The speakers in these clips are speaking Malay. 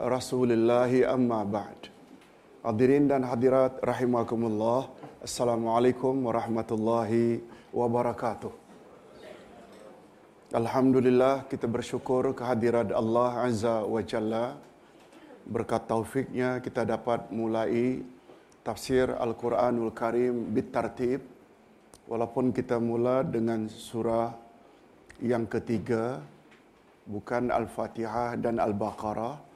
Rasulillah amma ba'd. Hadirin dan hadirat rahimakumullah. Assalamualaikum warahmatullahi wabarakatuh. Alhamdulillah kita bersyukur kehadirat Allah Azza wa Jalla. Berkat taufiknya kita dapat mulai tafsir Al-Quranul Karim bitartib. Walaupun kita mula dengan surah yang ketiga, bukan Al-Fatihah dan Al-Baqarah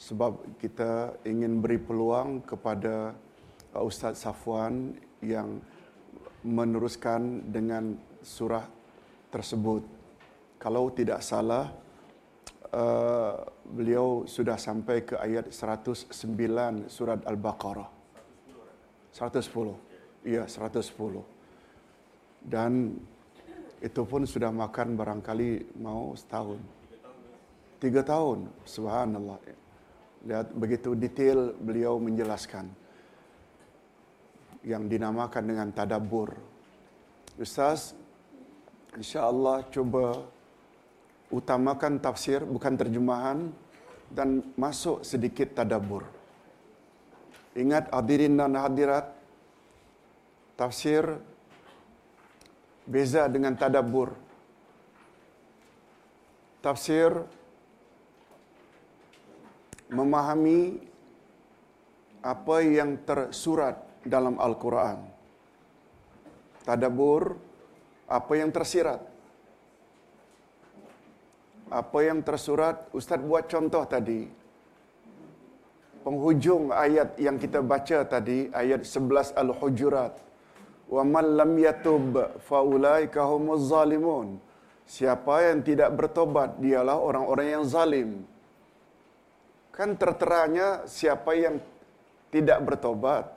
sebab kita ingin beri peluang kepada uh, Ustaz Safwan yang meneruskan dengan surah tersebut. Kalau tidak salah, uh, beliau sudah sampai ke ayat 109 surat Al-Baqarah. 110. Iya, 110. Dan itu pun sudah makan barangkali mau setahun. Tiga tahun, subhanallah. Lihat begitu detail beliau menjelaskan. Yang dinamakan dengan tadabur. Ustaz, insyaAllah cuba utamakan tafsir, bukan terjemahan, dan masuk sedikit tadabur. Ingat hadirin dan hadirat, tafsir beza dengan tadabbur. Tafsir memahami apa yang tersurat dalam Al-Quran. Tadabbur apa yang tersirat. Apa yang tersurat, Ustaz buat contoh tadi. Penghujung ayat yang kita baca tadi, ayat 11 Al-Hujurat. Wa man lam yatub fa ulaika humuz zalimun. Siapa yang tidak bertobat dialah orang-orang yang zalim. Kan terteranya siapa yang tidak bertobat.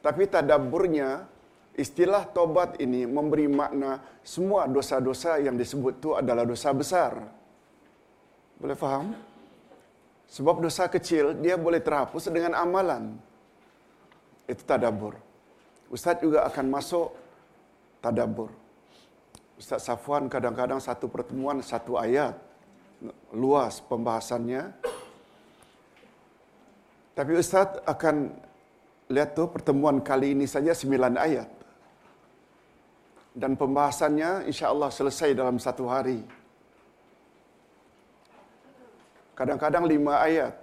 Tapi tadabburnya istilah tobat ini memberi makna semua dosa-dosa yang disebut itu adalah dosa besar. Boleh faham? Sebab dosa kecil dia boleh terhapus dengan amalan. Itu tadabbur. Ustaz juga akan masuk tadabbur. Ustaz Safwan kadang-kadang satu pertemuan satu ayat luas pembahasannya. Tapi Ustaz akan lihat tu pertemuan kali ini saja sembilan ayat. Dan pembahasannya insya Allah selesai dalam satu hari. Kadang-kadang lima ayat.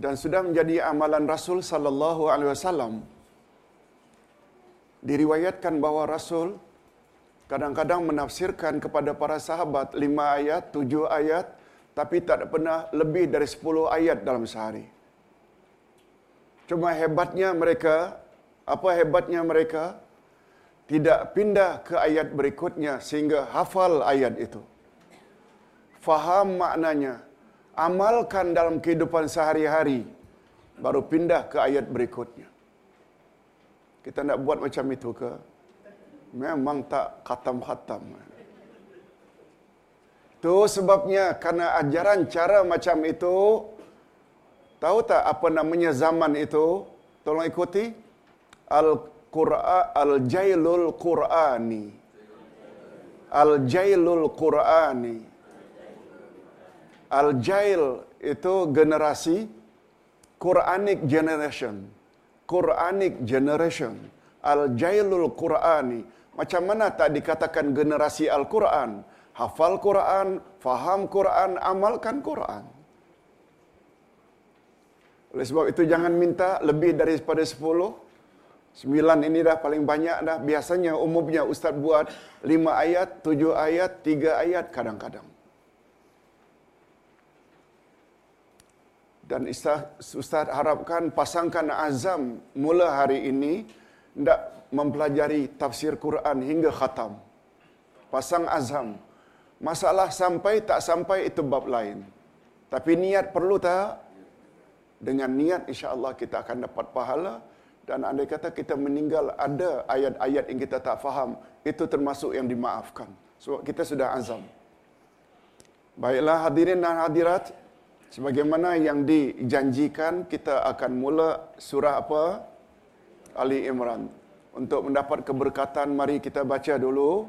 Dan sudah menjadi amalan Rasul sallallahu alaihi wasallam diriwayatkan bahawa Rasul kadang-kadang menafsirkan kepada para sahabat lima ayat, tujuh ayat, tapi tak pernah lebih dari sepuluh ayat dalam sehari. Cuma hebatnya mereka, apa hebatnya mereka? Tidak pindah ke ayat berikutnya sehingga hafal ayat itu. Faham maknanya, amalkan dalam kehidupan sehari-hari, baru pindah ke ayat berikutnya. Kita nak buat macam itu ke? Memang tak khatam-khatam. Itu sebabnya karena ajaran cara macam itu, tahu tak apa namanya zaman itu? Tolong ikuti. Al-Qur'an, Al-Jailul Qur'ani. Al-Jailul Qur'ani. Al-Jail itu generasi Quranic generation. Quranic generation. Al-Jailul Qur'ani. Macam mana tak dikatakan generasi Al-Quran? Hafal Quran, faham Quran, amalkan Quran. Oleh sebab itu jangan minta lebih daripada sepuluh. Sembilan ini dah paling banyak dah. Biasanya umumnya Ustaz buat lima ayat, tujuh ayat, tiga ayat kadang-kadang. Dan Ustaz harapkan pasangkan azam mula hari ini tidak mempelajari tafsir Quran hingga khatam. Pasang azam. Masalah sampai tak sampai itu bab lain. Tapi niat perlu tak? Dengan niat insya Allah kita akan dapat pahala. Dan andai kata kita meninggal ada ayat-ayat yang kita tak faham. Itu termasuk yang dimaafkan. Sebab kita sudah azam. Baiklah hadirin dan hadirat. Sebagaimana yang dijanjikan kita akan mula surah apa? Ali Imran. Untuk mendapat keberkatan mari kita baca dulu.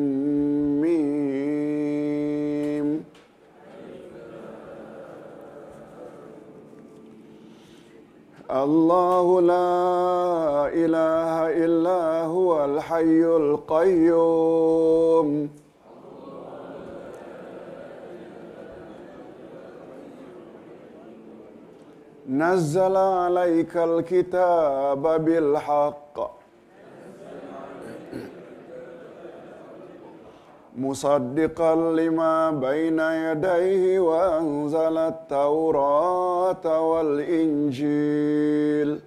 الله لا إله إلا هو الحي القيوم. نزل عليك الكتاب بالحق. مصدقا لما بين يديه وأنزل التوراة والإنجيل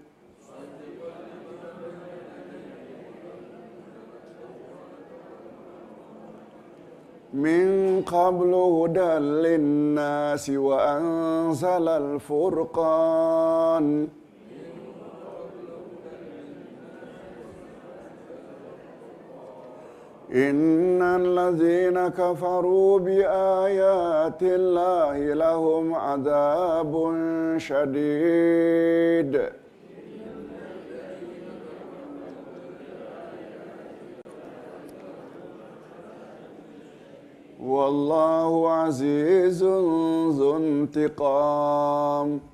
من قبل هدى للناس وأنزل الفرقان إن الذين كفروا بآيات الله لهم عذاب شديد. والله عزيز ذو انتقام.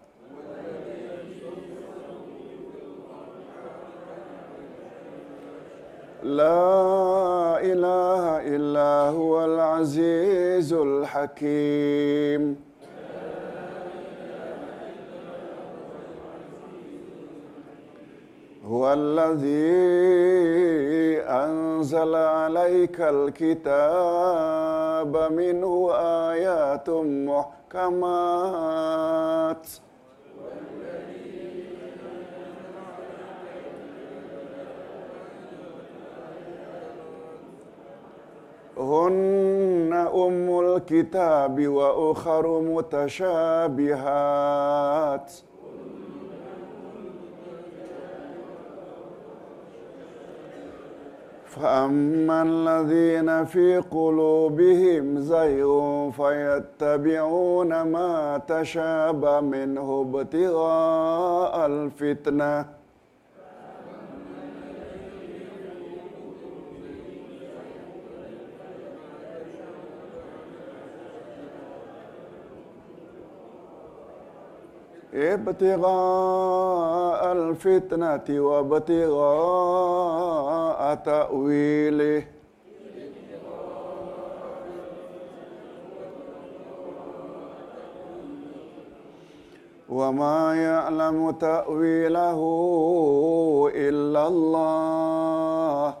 لا إله إلا هو العزيز الحكيم. هو الذي أنزل عليك الكتاب منه آيات محكمات. هن أم الكتاب وأخر متشابهات. فأما الذين في قلوبهم زيغ فيتبعون ما تشابه منه ابتغاء الفتنة. ابتغاء الفتنة وابتغاء تأويله. وما يعلم تأويله إلا الله.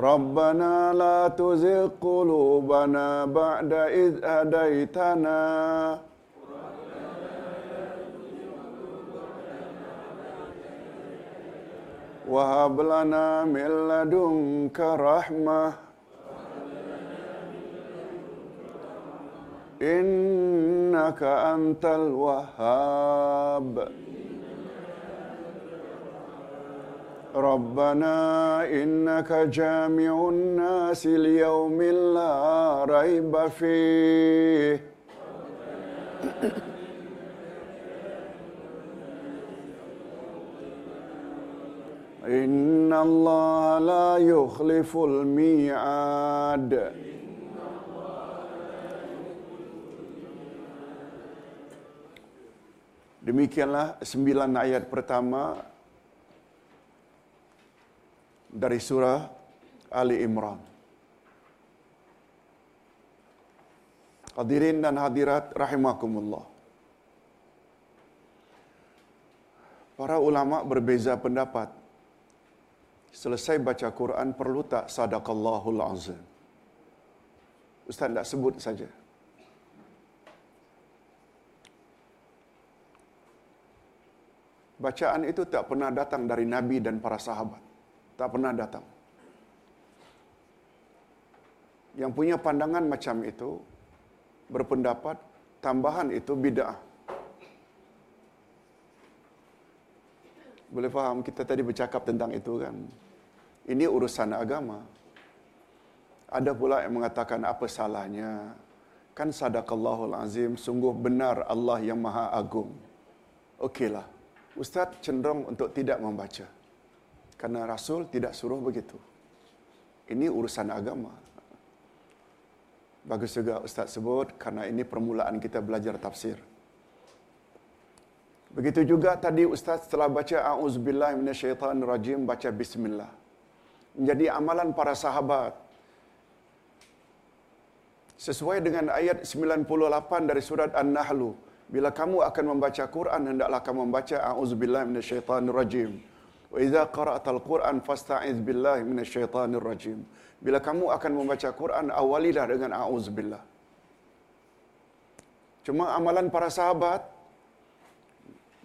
ربنا لا تزغ قلوبنا بعد إذ هديتنا وهب لنا من لدنك رحمة إنك أنت الوهاب ربنا إنك جامع الناس ليوم لا ريب فيه إن الله لا يخلف الميعاد Demikianlah sembilan ayat pertama dari surah Ali Imran. Hadirin dan hadirat rahimakumullah. Para ulama berbeza pendapat. Selesai baca Quran perlu tak sadaqallahul azim? Ustaz tak sebut saja. Bacaan itu tak pernah datang dari Nabi dan para sahabat. Tak pernah datang. Yang punya pandangan macam itu, berpendapat tambahan itu bid'ah. Boleh faham kita tadi bercakap tentang itu kan. Ini urusan agama. Ada pula yang mengatakan apa salahnya. Kan sadaqallahul azim, sungguh benar Allah yang maha agung. Okeylah. Ustaz cenderung untuk tidak membaca. Karena Rasul tidak suruh begitu. Ini urusan agama. Bagus juga Ustaz sebut karena ini permulaan kita belajar tafsir. Begitu juga tadi Ustaz setelah baca A'udzubillah minasyaitanirrajim baca Bismillah. Menjadi amalan para sahabat. Sesuai dengan ayat 98 dari surat An-Nahlu. Bila kamu akan membaca Quran, hendaklah kamu membaca A'udzubillah minasyaitanirrajim. Wa idza qara'tal Quran fasta'iz billahi minasyaitanirrajim. Bila kamu akan membaca Quran, awalilah dengan A'udzubillah. Cuma amalan para sahabat,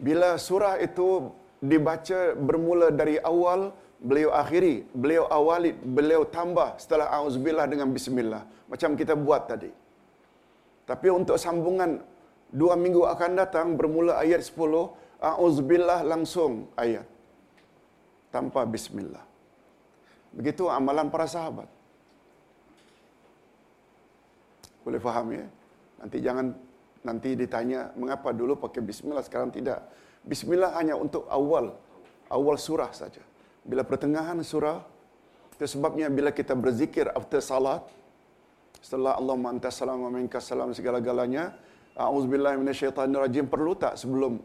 bila surah itu dibaca bermula dari awal, beliau akhiri, beliau awali, beliau tambah setelah auzubillah dengan bismillah. Macam kita buat tadi. Tapi untuk sambungan dua minggu akan datang, bermula ayat 10, auzubillah langsung ayat. Tanpa bismillah. Begitu amalan para sahabat. Boleh faham ya? Nanti jangan nanti ditanya mengapa dulu pakai bismillah sekarang tidak. Bismillah hanya untuk awal awal surah saja. Bila pertengahan surah itu sebabnya bila kita berzikir after salat setelah Allah anta salam wa minka salam segala-galanya auzubillahi minasyaitonirrajim perlu tak sebelum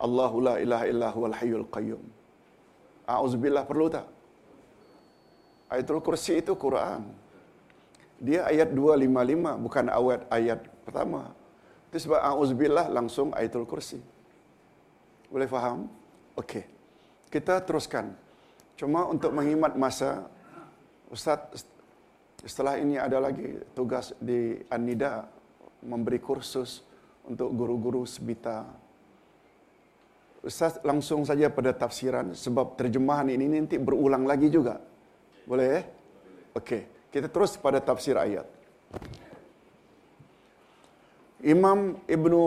Allahu la ilaha illa hayyul qayyum. Auzubillah perlu tak? Ayatul Kursi itu Quran. Dia ayat 255 bukan awal ayat pertama. Itu sebab auzubillah langsung ayatul kursi. Boleh faham? Okey. Kita teruskan. Cuma untuk menghemat masa Ustaz setelah ini ada lagi tugas di An-Nida memberi kursus untuk guru-guru sebita. Ustaz langsung saja pada tafsiran sebab terjemahan ini nanti berulang lagi juga. Boleh eh? Okey. Kita terus pada tafsir ayat. Imam Ibnu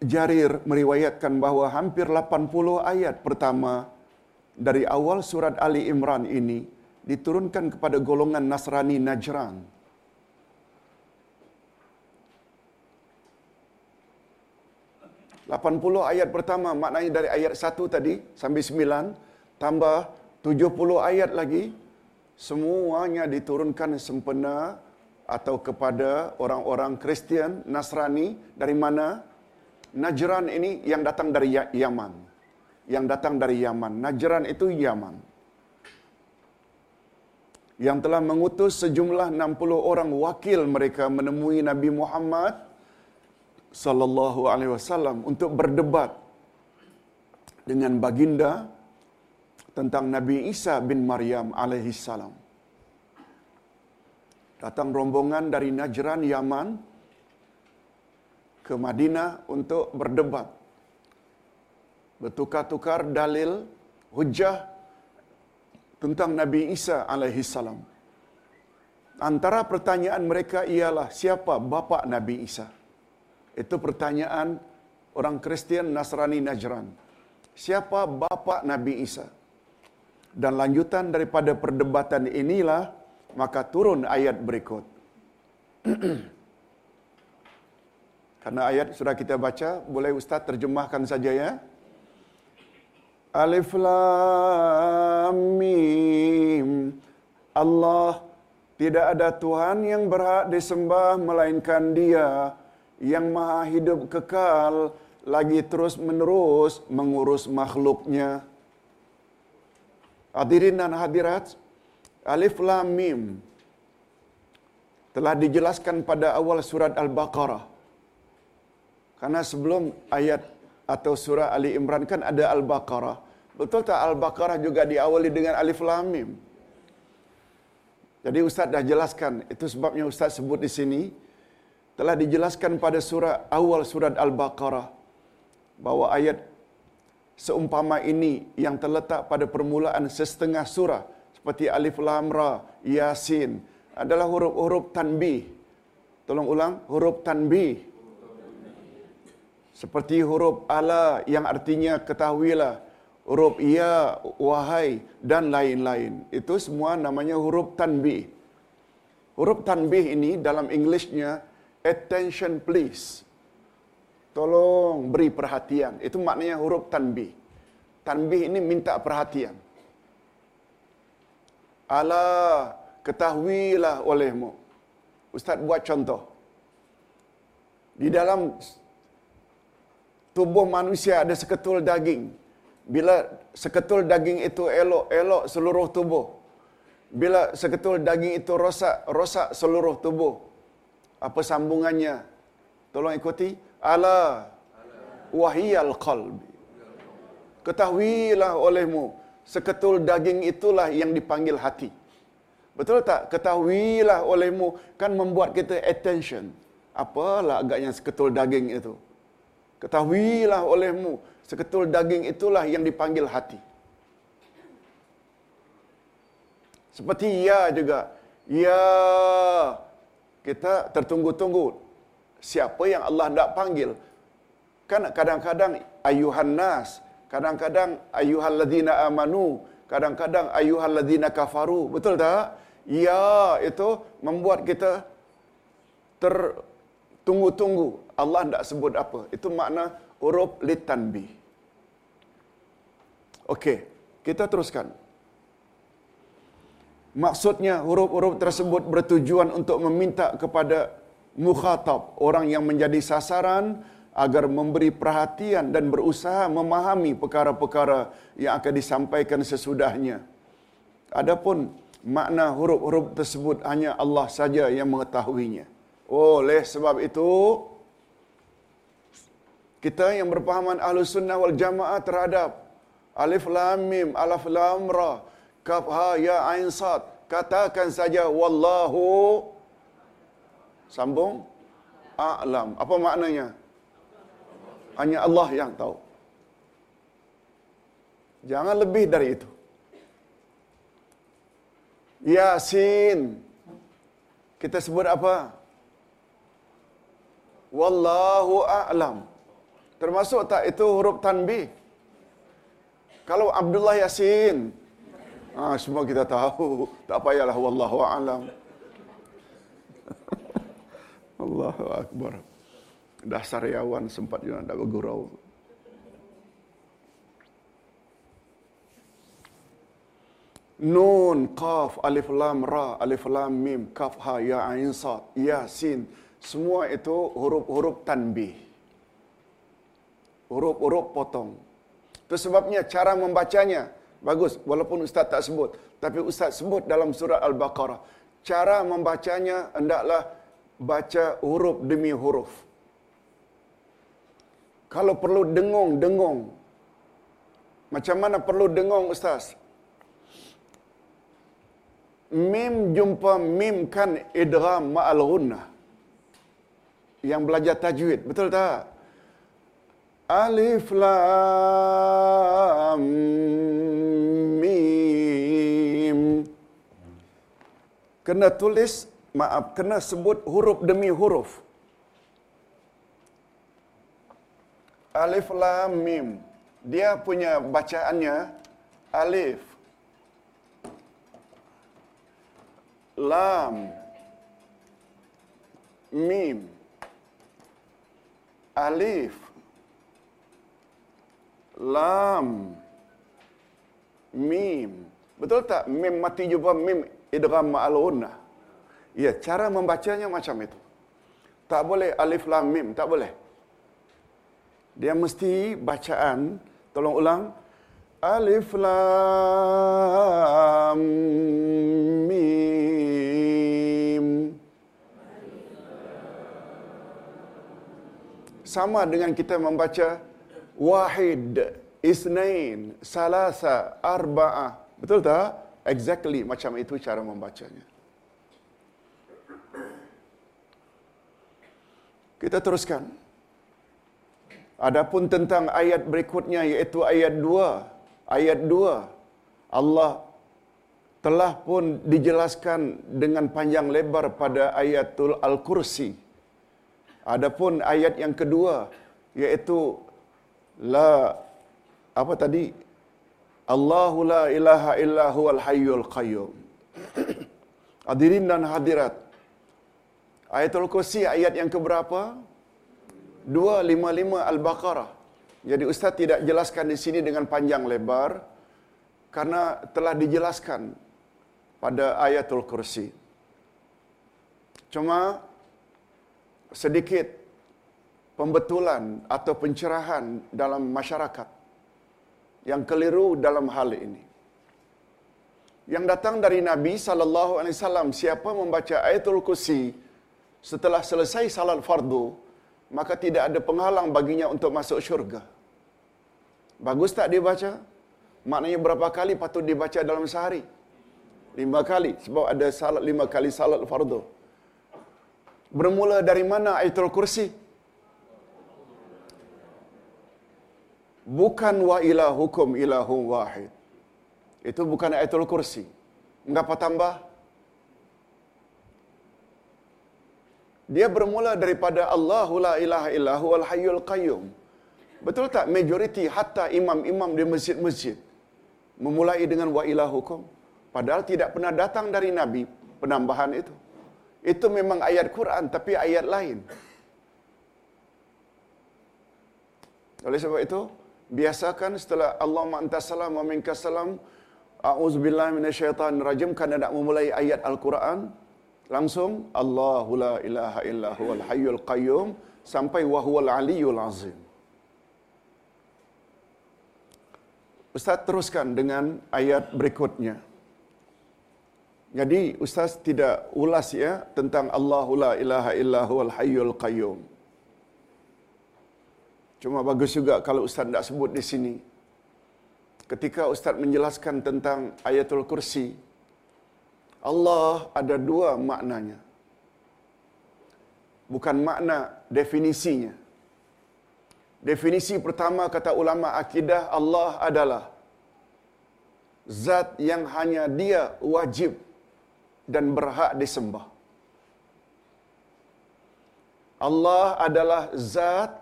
Jarir meriwayatkan bahawa hampir 80 ayat pertama dari awal surat Ali Imran ini diturunkan kepada golongan Nasrani Najran. Lapan puluh ayat pertama maknanya dari ayat satu tadi sampai sembilan tambah tujuh puluh ayat lagi semuanya diturunkan sempena atau kepada orang-orang Kristian Nasrani dari mana? Najran ini yang datang dari Ya- Yaman. Yang datang dari Yaman. Najran itu Yaman. Yang telah mengutus sejumlah 60 orang wakil mereka menemui Nabi Muhammad sallallahu alaihi wasallam untuk berdebat dengan baginda tentang Nabi Isa bin Maryam alaihi salam. Datang rombongan dari Najran Yaman ke Madinah untuk berdebat. Bertukar-tukar dalil hujah tentang Nabi Isa alaihi salam. Antara pertanyaan mereka ialah siapa bapa Nabi Isa? Itu pertanyaan orang Kristian Nasrani Najran. Siapa bapa Nabi Isa? Dan lanjutan daripada perdebatan inilah maka turun ayat berikut. Karena ayat sudah kita baca, boleh Ustaz terjemahkan saja ya. Alif Lam Mim. Allah tidak ada Tuhan yang berhak disembah melainkan Dia yang Maha Hidup kekal lagi terus menerus mengurus makhluknya. Hadirin dan hadirat, Alif Lam Mim telah dijelaskan pada awal surat Al-Baqarah. Karena sebelum ayat atau surah Ali Imran kan ada Al-Baqarah. Betul tak Al-Baqarah juga diawali dengan Alif Lam Mim? Jadi Ustaz dah jelaskan, itu sebabnya Ustaz sebut di sini, telah dijelaskan pada surah awal surat Al-Baqarah, bahawa ayat seumpama ini yang terletak pada permulaan setengah surah, seperti Alif Lam Ra, Yasin, adalah huruf-huruf tanbih. Tolong ulang, huruf tanbih. Seperti huruf ala yang artinya ketahuilah, huruf ya, wahai dan lain-lain. Itu semua namanya huruf tanbih. Huruf tanbih ini dalam Englishnya attention please. Tolong beri perhatian. Itu maknanya huruf tanbih. Tanbih ini minta perhatian. Ala ketahuilah olehmu. Ustaz buat contoh. Di dalam tubuh manusia ada seketul daging. Bila seketul daging itu elok, elok seluruh tubuh. Bila seketul daging itu rosak, rosak seluruh tubuh. Apa sambungannya? Tolong ikuti. Ala wahiyal qalbi. Ketahuilah olehmu, seketul daging itulah yang dipanggil hati. Betul tak? Ketahuilah olehmu kan membuat kita attention. Apalah agaknya seketul daging itu. Ketahuilah olehmu, seketul daging itulah yang dipanggil hati. Seperti ya juga. Ya, kita tertunggu-tunggu. Siapa yang Allah tidak panggil? Kan kadang-kadang ayuhan nas, kadang-kadang ayuhal ladina amanu, kadang-kadang ayuhal ladina kafaru. Betul tak? Ya, itu membuat kita tertunggu-tunggu. Allah tidak sebut apa. Itu makna huruf litanbi. Okey, kita teruskan. Maksudnya huruf-huruf tersebut bertujuan untuk meminta kepada mukhatab, orang yang menjadi sasaran agar memberi perhatian dan berusaha memahami perkara-perkara yang akan disampaikan sesudahnya. Adapun makna huruf-huruf tersebut hanya Allah saja yang mengetahuinya. Oleh sebab itu, kita yang berpahaman ahlu sunnah wal jamaah terhadap alif lam mim, alif lam ra, kaf ha ya ain sad, katakan saja wallahu sambung a'lam. Apa maknanya? Hanya Allah yang tahu. Jangan lebih dari itu. Yasin. Kita sebut apa? Wallahu a'lam. Termasuk tak itu huruf tanbih? Kalau Abdullah Yasin, ah, semua kita tahu. Tak payahlah wallahu a'lam. Allahu Akbar. Dah sariawan sempat juga nak bergurau. Nun, Qaf, Alif, Lam, Ra, Alif, Lam, Mim, Kaf, Ha, Ya, Ain, Sad, Yasin. Semua itu huruf-huruf tanbih. Huruf-huruf potong. Itu sebabnya cara membacanya bagus. Walaupun Ustaz tak sebut. Tapi Ustaz sebut dalam surat Al-Baqarah. Cara membacanya hendaklah baca huruf demi huruf. Kalau perlu dengung, dengung. Macam mana perlu dengung Ustaz? Mim jumpa mim kan idgham ma'al gunnah. Yang belajar tajwid, betul tak? Alif lam Kena tulis, maaf, kena sebut huruf demi huruf. Alif lam mim. Dia punya bacaannya alif lam mim alif lam mim. Betul tak? Mim mati jumpa mim idgham ma'al gunnah. Ya, cara membacanya macam itu. Tak boleh alif lam mim, tak boleh. Dia mesti bacaan, tolong ulang. Alif lam mim. Sama dengan kita membaca wahid, isnain, salasa, arba'ah. Betul tak? Exactly macam itu cara membacanya. Kita teruskan. Adapun tentang ayat berikutnya iaitu ayat 2. Ayat 2. Allah telah pun dijelaskan dengan panjang lebar pada ayatul Al-Kursi. Adapun ayat yang kedua iaitu la apa tadi? Allahu la ilaha illa huwal hayyul qayyum. Hadirin dan hadirat, Ayatul Kursi ayat yang keberapa? 255 Al-Baqarah. Jadi Ustaz tidak jelaskan di sini dengan panjang lebar karena telah dijelaskan pada ayatul kursi. Cuma sedikit pembetulan atau pencerahan dalam masyarakat yang keliru dalam hal ini. Yang datang dari Nabi sallallahu alaihi wasallam siapa membaca ayatul kursi setelah selesai salat fardu, maka tidak ada penghalang baginya untuk masuk syurga. Bagus tak dia baca? Maknanya berapa kali patut dibaca dalam sehari? Lima kali. Sebab ada salat lima kali salat fardu. Bermula dari mana ayatul kursi? Bukan wa ilahukum ilahum wahid. Itu bukan ayatul kursi. Mengapa tambah? Dia bermula daripada Allahu la ilaha illahu wal hayyul qayyum. Betul tak majoriti hatta imam-imam di masjid-masjid memulai dengan wa ilahukum padahal tidak pernah datang dari nabi penambahan itu. Itu memang ayat Quran tapi ayat lain. Oleh sebab itu, biasakan setelah Allah antas salam wa minkas salam a'udzubillahi minasyaitonir rajim kerana nak memulai ayat Al-Quran, langsung Allahu la ilaha illa huwal hayyul qayyum sampai wa huwal aliyyul azim. Ustaz teruskan dengan ayat berikutnya. Jadi Ustaz tidak ulas ya tentang Allahu la ilaha illa huwal hayyul qayyum. Cuma bagus juga kalau Ustaz tidak sebut di sini. Ketika Ustaz menjelaskan tentang ayatul kursi, Allah ada dua maknanya. Bukan makna definisinya. Definisi pertama kata ulama akidah Allah adalah zat yang hanya dia wajib dan berhak disembah. Allah adalah zat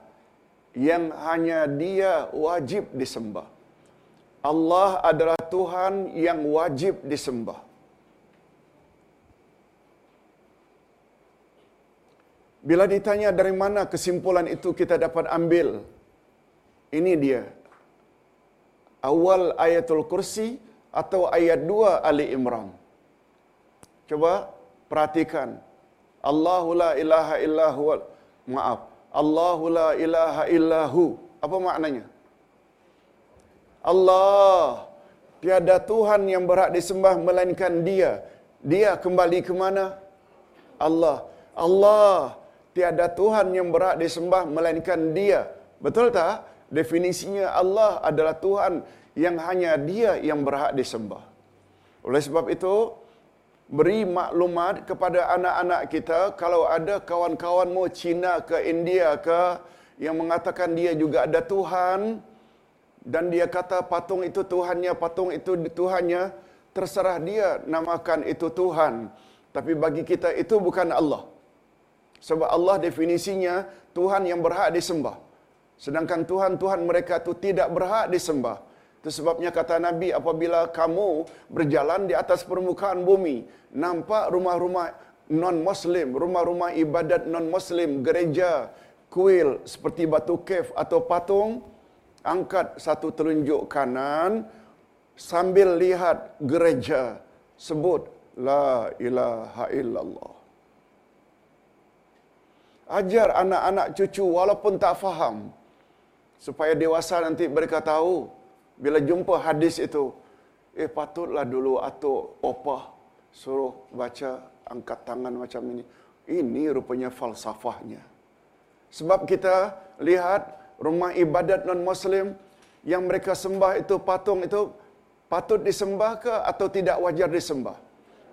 yang hanya dia wajib disembah. Allah adalah Tuhan yang wajib disembah. Bila ditanya dari mana kesimpulan itu kita dapat ambil, ini dia. Awal ayatul kursi atau ayat 2 Ali Imran. Coba perhatikan. Allahu la ilaha illahu. Maaf. Allahu la ilaha illahu. Apa maknanya? Allah. Tiada Tuhan yang berhak disembah melainkan dia. Dia kembali ke mana? Allah. Allah tiada Tuhan yang berhak disembah melainkan Dia. Betul tak? Definisinya Allah adalah Tuhan yang hanya Dia yang berhak disembah. Oleh sebab itu, beri maklumat kepada anak-anak kita kalau ada kawan-kawanmu Cina ke India ke yang mengatakan dia juga ada Tuhan dan dia kata patung itu Tuhannya, patung itu Tuhannya, terserah dia namakan itu Tuhan. Tapi bagi kita itu bukan Allah. Sebab Allah definisinya Tuhan yang berhak disembah. Sedangkan Tuhan-Tuhan mereka itu tidak berhak disembah. Itu sebabnya kata Nabi apabila kamu berjalan di atas permukaan bumi, nampak rumah-rumah non-muslim, rumah-rumah ibadat non-muslim, gereja, kuil seperti batu kef atau patung, angkat satu telunjuk kanan, sambil lihat gereja sebut la ilaha illallah. Ajar anak-anak cucu walaupun tak faham supaya dewasa nanti mereka tahu bila jumpa hadis itu eh patutlah dulu atuk opah suruh baca angkat tangan macam ini. Ini rupanya falsafahnya. Sebab kita lihat rumah ibadat non-muslim yang mereka sembah itu patung itu patut disembah ke atau tidak wajar disembah.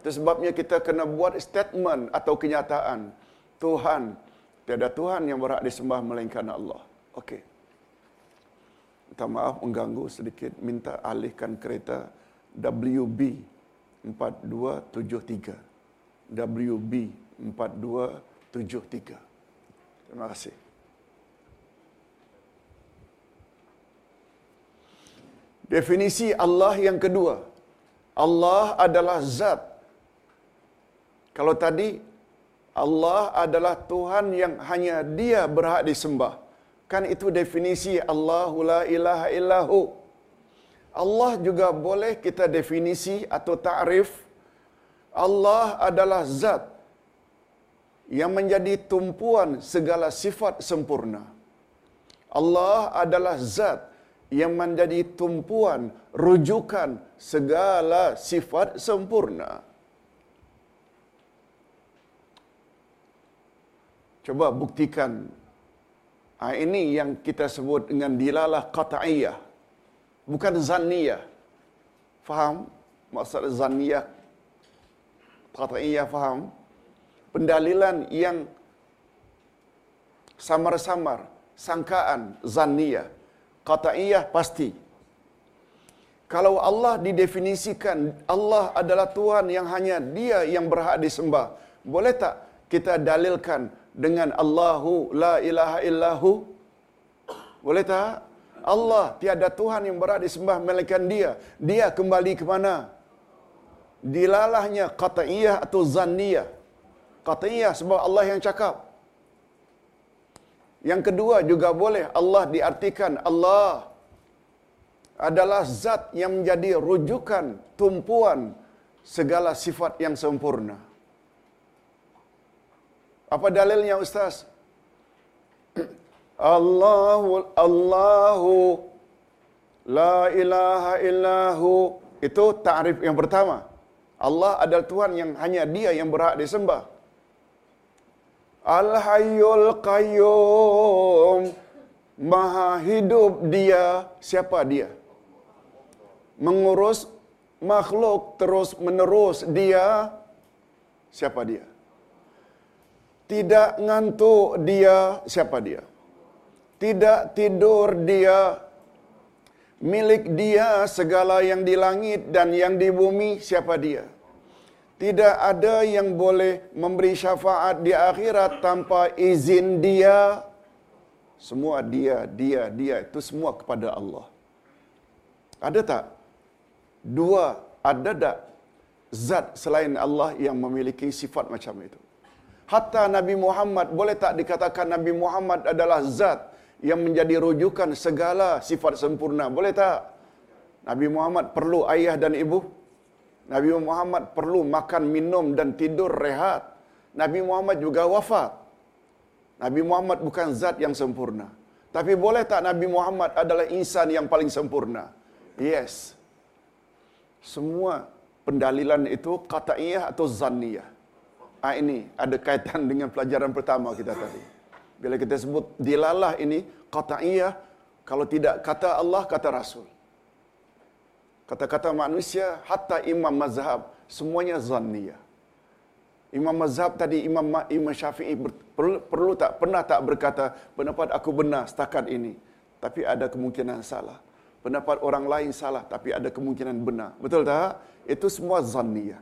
Itu sebabnya kita kena buat statement atau kenyataan. Tuhan, tiada Tuhan yang berhak disembah melainkan Allah. Okey. Minta maaf mengganggu sedikit. Minta alihkan kereta WB 4273. WB 4273. Terima kasih. Definisi Allah yang kedua. Allah adalah zat. Kalau tadi Allah adalah Tuhan yang hanya Dia berhak disembah. Kan itu definisi Allahu la ilaha illahu. Allah juga boleh kita definisi atau ta'rif Allah adalah zat yang menjadi tumpuan segala sifat sempurna. Allah adalah zat yang menjadi tumpuan rujukan segala sifat sempurna. Coba buktikan. Ha, ini yang kita sebut dengan dilalah qata'iyah. Bukan zanniyah. Faham maksud zanniyah? Qata'iyah faham? Pendalilan yang samar-samar, sangkaan, zanniyah. Qata'iyah pasti. Kalau Allah didefinisikan Allah adalah Tuhan yang hanya Dia yang berhak disembah, boleh tak kita dalilkan dengan Allahu la ilaha illahu? Boleh tak? Allah tiada Tuhan yang berhak disembah melainkan Dia. Dia kembali ke mana? Dilalahnya qat'iyah atau zanniyah. Qat'iyah sebab Allah yang cakap. Yang kedua juga boleh Allah diartikan Allah adalah zat yang menjadi rujukan tumpuan segala sifat yang sempurna. Apa dalilnya Ustaz? Allahu Allahu la ilaha illahu itu ta'rif yang pertama. Allah adalah Tuhan yang hanya Dia yang berhak disembah. Al-Hayyul Qayyum Maha hidup dia Siapa dia? Mengurus makhluk terus menerus dia Siapa dia? Tidak ngantuk dia Siapa dia? Tidak tidur dia Milik dia segala yang di langit dan yang di bumi Siapa dia? Tidak ada yang boleh memberi syafaat di akhirat tanpa izin dia. Semua dia, dia, dia. Itu semua kepada Allah. Ada tak? Dua, ada tak zat selain Allah yang memiliki sifat macam itu? Hatta Nabi Muhammad, boleh tak dikatakan Nabi Muhammad adalah zat yang menjadi rujukan segala sifat sempurna? Boleh tak? Nabi Muhammad perlu ayah dan ibu? Nabi Muhammad perlu makan, minum dan tidur rehat. Nabi Muhammad juga wafat. Nabi Muhammad bukan zat yang sempurna. Tapi boleh tak Nabi Muhammad adalah insan yang paling sempurna? Yes. Semua pendalilan itu kata'iyah atau zanniyah. Ha, ini ada kaitan dengan pelajaran pertama kita tadi. Bila kita sebut dilalah ini, kata'iyah, kalau tidak kata Allah, kata Rasul kata-kata manusia hatta imam mazhab semuanya zanniyah. Imam mazhab tadi Imam Imam Syafi'i perlu, perlu tak pernah tak berkata pendapat aku benar setakat ini tapi ada kemungkinan salah. Pendapat orang lain salah tapi ada kemungkinan benar. Betul tak? Itu semua zanniyah.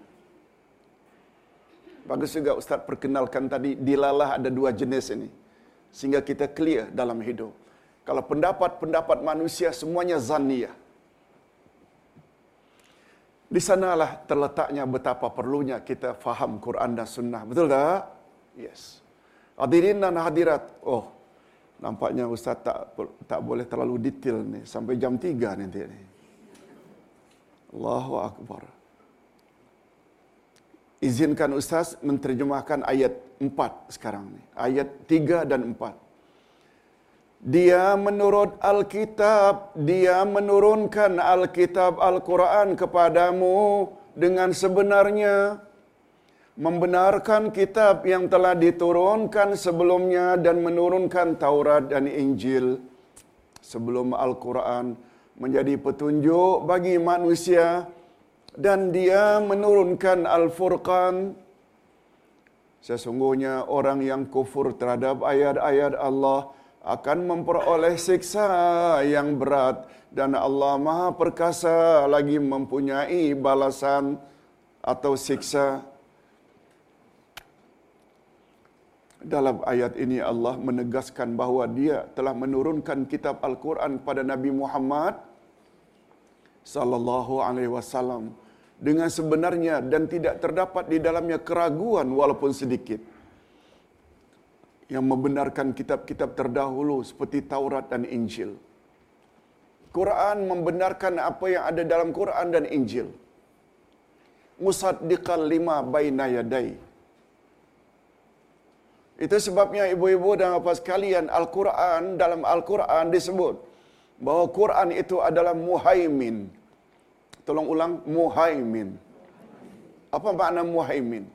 Bagus juga Ustaz perkenalkan tadi dilalah ada dua jenis ini. Sehingga kita clear dalam hidup. Kalau pendapat-pendapat manusia semuanya zanniyah. Di sanalah terletaknya betapa perlunya kita faham Quran dan Sunnah. Betul tak? Yes. Hadirin dan hadirat. Oh, nampaknya Ustaz tak tak boleh terlalu detail ni. Sampai jam 3 nanti ni. Allahu Akbar. Izinkan Ustaz menterjemahkan ayat 4 sekarang ni. Ayat 3 dan 4. Dia menurut Alkitab, dia menurunkan Alkitab Al-Quran kepadamu dengan sebenarnya membenarkan kitab yang telah diturunkan sebelumnya dan menurunkan Taurat dan Injil sebelum Al-Quran menjadi petunjuk bagi manusia dan dia menurunkan Al-Furqan. Sesungguhnya orang yang kufur terhadap ayat-ayat Allah akan memperoleh siksa yang berat. Dan Allah Maha Perkasa lagi mempunyai balasan atau siksa. Dalam ayat ini Allah menegaskan bahawa dia telah menurunkan kitab Al-Quran pada Nabi Muhammad sallallahu alaihi wasallam dengan sebenarnya dan tidak terdapat di dalamnya keraguan walaupun sedikit yang membenarkan kitab-kitab terdahulu seperti Taurat dan Injil. Quran membenarkan apa yang ada dalam Quran dan Injil. Musaddiqan lima baina yadai. Itu sebabnya ibu-ibu dan bapa sekalian Al-Quran dalam Al-Quran disebut bahawa Quran itu adalah muhaimin. Tolong ulang muhaimin. Apa makna muhaimin?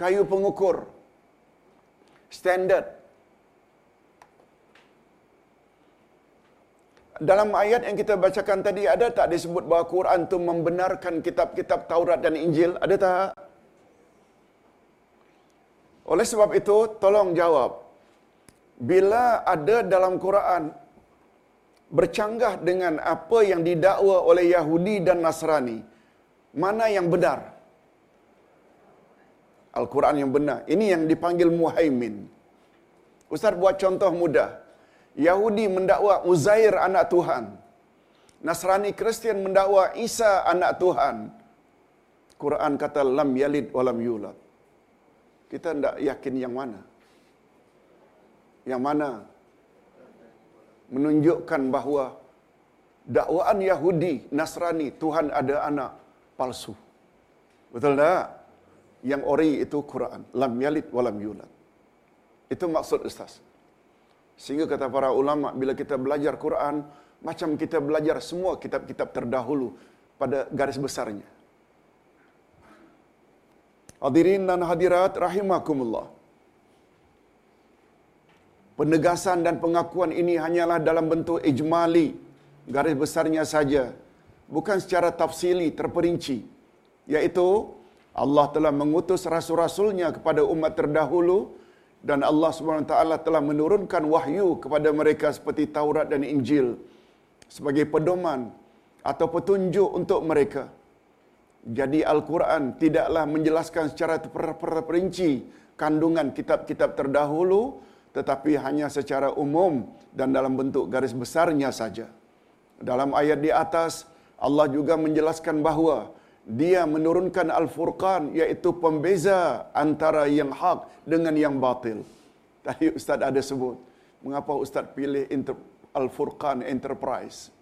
Kayu pengukur. Standard. Dalam ayat yang kita bacakan tadi ada tak disebut bahawa Quran itu membenarkan kitab-kitab Taurat dan Injil? Ada tak? Oleh sebab itu, tolong jawab. Bila ada dalam Quran bercanggah dengan apa yang didakwa oleh Yahudi dan Nasrani, mana yang benar? Al-Quran yang benar. Ini yang dipanggil muhaimin. Ustaz buat contoh mudah. Yahudi mendakwa Uzair anak Tuhan. Nasrani Kristian mendakwa Isa anak Tuhan. Quran kata lam yalid walam yulad. Kita tidak yakin yang mana. Yang mana menunjukkan bahawa dakwaan Yahudi, Nasrani, Tuhan ada anak palsu. Betul tak? Yang ori itu Quran. Lam yalid walam yulad. Itu maksud Ustaz. Sehingga kata para ulama, bila kita belajar Quran, macam kita belajar semua kitab-kitab terdahulu pada garis besarnya. Hadirin dan hadirat rahimakumullah. Penegasan dan pengakuan ini hanyalah dalam bentuk ijmali, garis besarnya saja, bukan secara tafsili terperinci, yaitu Allah telah mengutus rasul-rasulnya kepada umat terdahulu dan Allah SWT telah menurunkan wahyu kepada mereka seperti Taurat dan Injil sebagai pedoman atau petunjuk untuk mereka. Jadi Al-Quran tidaklah menjelaskan secara terperinci kandungan kitab-kitab terdahulu tetapi hanya secara umum dan dalam bentuk garis besarnya saja. Dalam ayat di atas Allah juga menjelaskan bahawa dia menurunkan Al-Furqan iaitu pembeza antara yang hak dengan yang batil. Tadi Ustaz ada sebut, mengapa Ustaz pilih Al-Furqan Enterprise?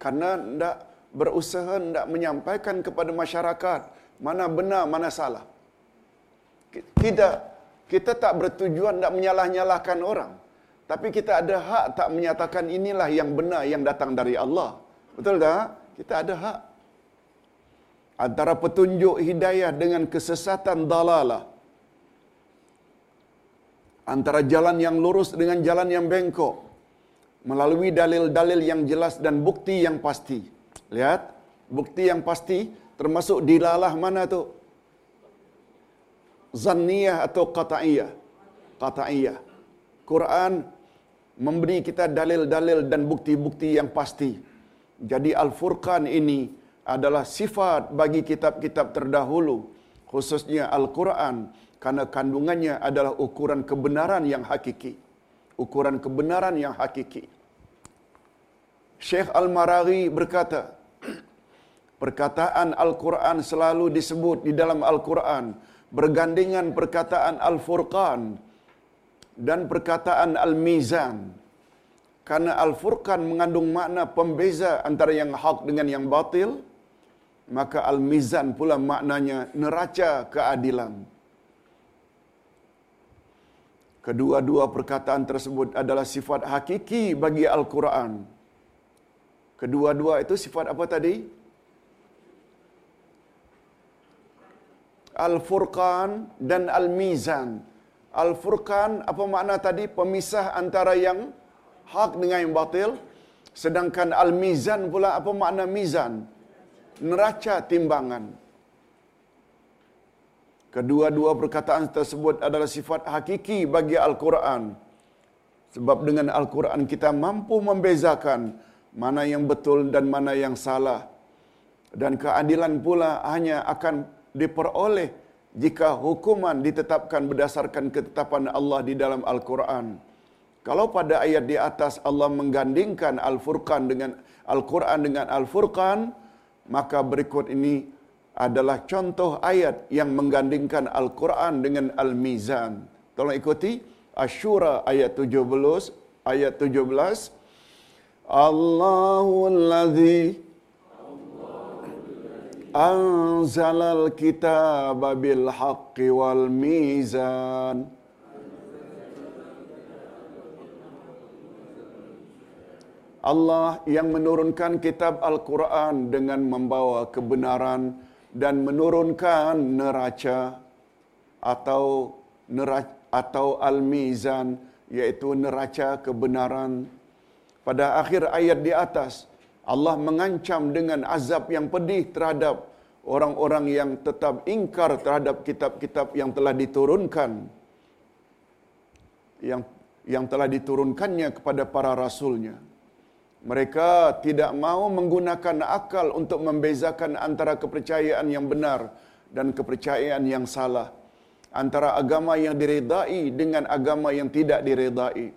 Karena tidak berusaha tidak menyampaikan kepada masyarakat mana benar, mana salah. Kita kita tak bertujuan tidak menyalah-nyalahkan orang. Tapi kita ada hak tak menyatakan inilah yang benar yang datang dari Allah. Betul tak? Kita ada hak. Antara petunjuk hidayah dengan kesesatan dalalah. Antara jalan yang lurus dengan jalan yang bengkok. Melalui dalil-dalil yang jelas dan bukti yang pasti. Lihat, bukti yang pasti termasuk dilalah mana tu? Zanniyah atau qata'iyah? Qata'iyah. Quran memberi kita dalil-dalil dan bukti-bukti yang pasti. Jadi Al-Furqan ini adalah sifat bagi kitab-kitab terdahulu, khususnya Al-Quran, karena kandungannya adalah ukuran kebenaran yang hakiki. Ukuran kebenaran yang hakiki. Syekh Al-Maraghi berkata, perkataan Al-Quran selalu disebut di dalam Al-Quran bergandingan perkataan Al-Furqan dan perkataan Al-Mizan. karena Al-Furqan mengandung makna pembeza antara yang hak dengan yang batil, maka Al-Mizan pula maknanya neraca keadilan. Kedua-dua perkataan tersebut adalah sifat hakiki bagi Al-Quran. Kedua-dua itu sifat apa tadi? Al-Furqan dan Al-Mizan. Al-Furqan apa makna tadi? Pemisah antara yang hak dengan yang batil. Sedangkan Al-Mizan pula apa makna mizan? Neraca timbangan. Kedua-dua perkataan tersebut adalah sifat hakiki bagi Al-Quran. Sebab dengan Al-Quran kita mampu membezakan mana yang betul dan mana yang salah. Dan keadilan pula hanya akan diperoleh jika hukuman ditetapkan berdasarkan ketetapan Allah di dalam Al-Quran. Kalau pada ayat di atas Allah menggandingkan Al-Furqan dengan Al-Quran dengan Al-Furqan, maka berikut ini adalah contoh ayat yang menggandingkan Al-Quran dengan Al-Mizan. Tolong ikuti Ashura ayat 17 ayat 17 Allahul ladzi bil haqqi wal mizan Allah yang menurunkan kitab Al-Quran dengan membawa kebenaran dan menurunkan neraca atau neraca, atau al-mizan yaitu neraca kebenaran. Pada akhir ayat di atas Allah mengancam dengan azab yang pedih terhadap orang-orang yang tetap ingkar terhadap kitab-kitab yang telah diturunkan yang yang telah diturunkannya kepada para rasulnya. Mereka tidak mau menggunakan akal untuk membezakan antara kepercayaan yang benar dan kepercayaan yang salah. Antara agama yang diredai dengan agama yang tidak diredai.